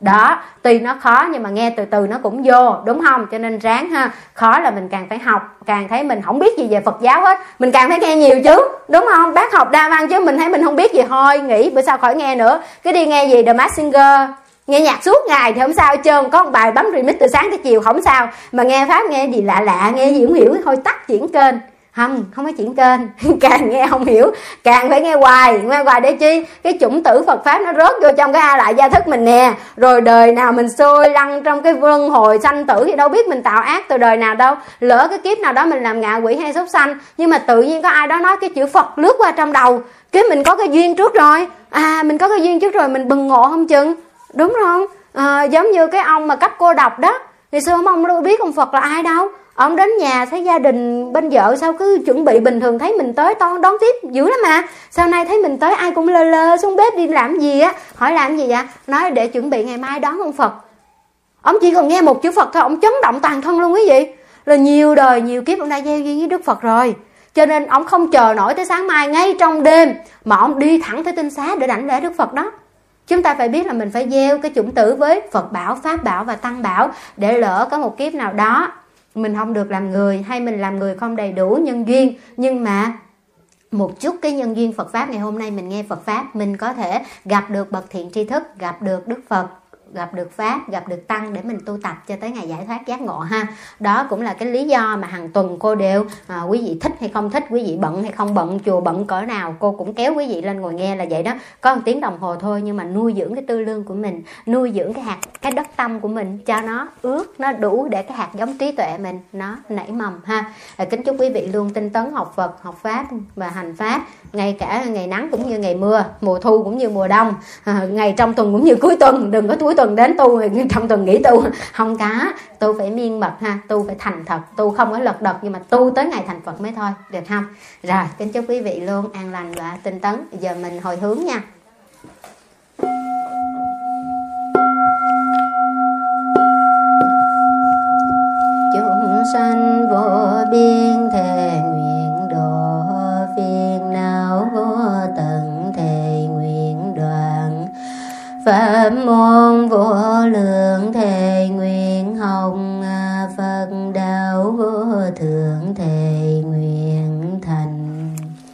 Đó, tuy nó khó nhưng mà nghe từ từ nó cũng vô, đúng không? Cho nên ráng ha, khó là mình càng phải học, càng thấy mình không biết gì về phật giáo hết. Mình càng phải nghe nhiều chứ, đúng không? Bác học đa văn chứ mình thấy mình không biết gì, thôi nghĩ bữa sau khỏi nghe nữa. Cứ đi nghe gì the massinger nghe nhạc suốt ngày thì không sao hết trơn. Có một bài bấm remix từ sáng tới chiều, không sao. Mà nghe pháp nghe gì lạ lạ, nghe gì không hiểu thôi tắt chuyển kênh. Không không có chuyển kênh. Càng nghe không hiểu, càng phải nghe hoài. Nghe hoài để chi? Cái chủng tử phật pháp nó rớt vô trong cái a lại gia thức mình nè. Rồi đời nào mình xôi lăn trong cái vân hồi sanh tử thì đâu biết mình tạo ác từ đời nào đâu. Lỡ cái kiếp nào đó mình làm ngạ quỷ hay sốt sanh, nhưng mà tự nhiên có ai đó nói cái chữ phật lướt qua trong đầu. Cái mình có cái duyên trước rồi. À mình có cái duyên trước rồi, mình bừng ngộ không chừng? Đúng không à, ờ, giống như cái ông mà cấp cô độc đó. Ngày xưa ông đâu biết ông phật là ai đâu. Ông đến nhà thấy gia đình bên vợ sao cứ chuẩn bị bình thường thấy mình tới to đón tiếp dữ lắm mà. Sau này thấy mình tới ai cũng lơ lơ xuống bếp đi làm gì á? Hỏi làm gì vậy? Nói để chuẩn bị ngày mai đón ông phật. Ông chỉ còn nghe một chữ phật thôi ông chấn động toàn thân luôn quý vị. Là nhiều đời nhiều kiếp ông đã gieo duyên với đức phật rồi. Cho nên ông không chờ nổi tới sáng mai ngay trong đêm mà ông đi thẳng tới tinh xá để đảnh lễ đức phật đó chúng ta phải biết là mình phải gieo cái chủng tử với phật bảo, pháp bảo và tăng bảo để lỡ có một kiếp nào đó mình không được làm người hay mình làm người không đầy đủ nhân duyên. Nhưng mà một chút cái nhân duyên Phật pháp ngày hôm nay mình nghe Phật pháp, mình có thể gặp được bậc thiện tri thức, gặp được Đức Phật gặp được pháp gặp được tăng để mình tu tập cho tới ngày giải thoát giác ngộ ha. Đó cũng là cái lý do mà hàng tuần cô đều à, quý vị thích hay không thích quý vị bận hay không bận chùa bận cỡ nào cô cũng kéo quý vị lên ngồi nghe là vậy đó. Có một tiếng đồng hồ thôi nhưng mà nuôi dưỡng cái tư lương của mình nuôi dưỡng cái hạt cái đất tâm của mình cho nó ướt nó đủ để cái hạt giống trí tuệ mình nó nảy mầm ha. À, kính chúc quý vị luôn tinh tấn học Phật học pháp và hành pháp ngay cả ngày nắng cũng như ngày mưa mùa thu cũng như mùa đông. À, ngày trong tuần cũng như cuối tuần đừng có cuối tuần đến tu trong tuần nghỉ tu. Không cá tu phải miên mật ha tu phải thành thật tu không có lật đật nhưng mà tu tới ngày thành phật mới thôi được không? Rồi kính chúc quý vị luôn an lành và tinh tấn. Giờ mình hồi hướng nha. Chúng sanh vô biên thề nguyện độ phiền. Pháp môn vô lượng thề nguyện hồng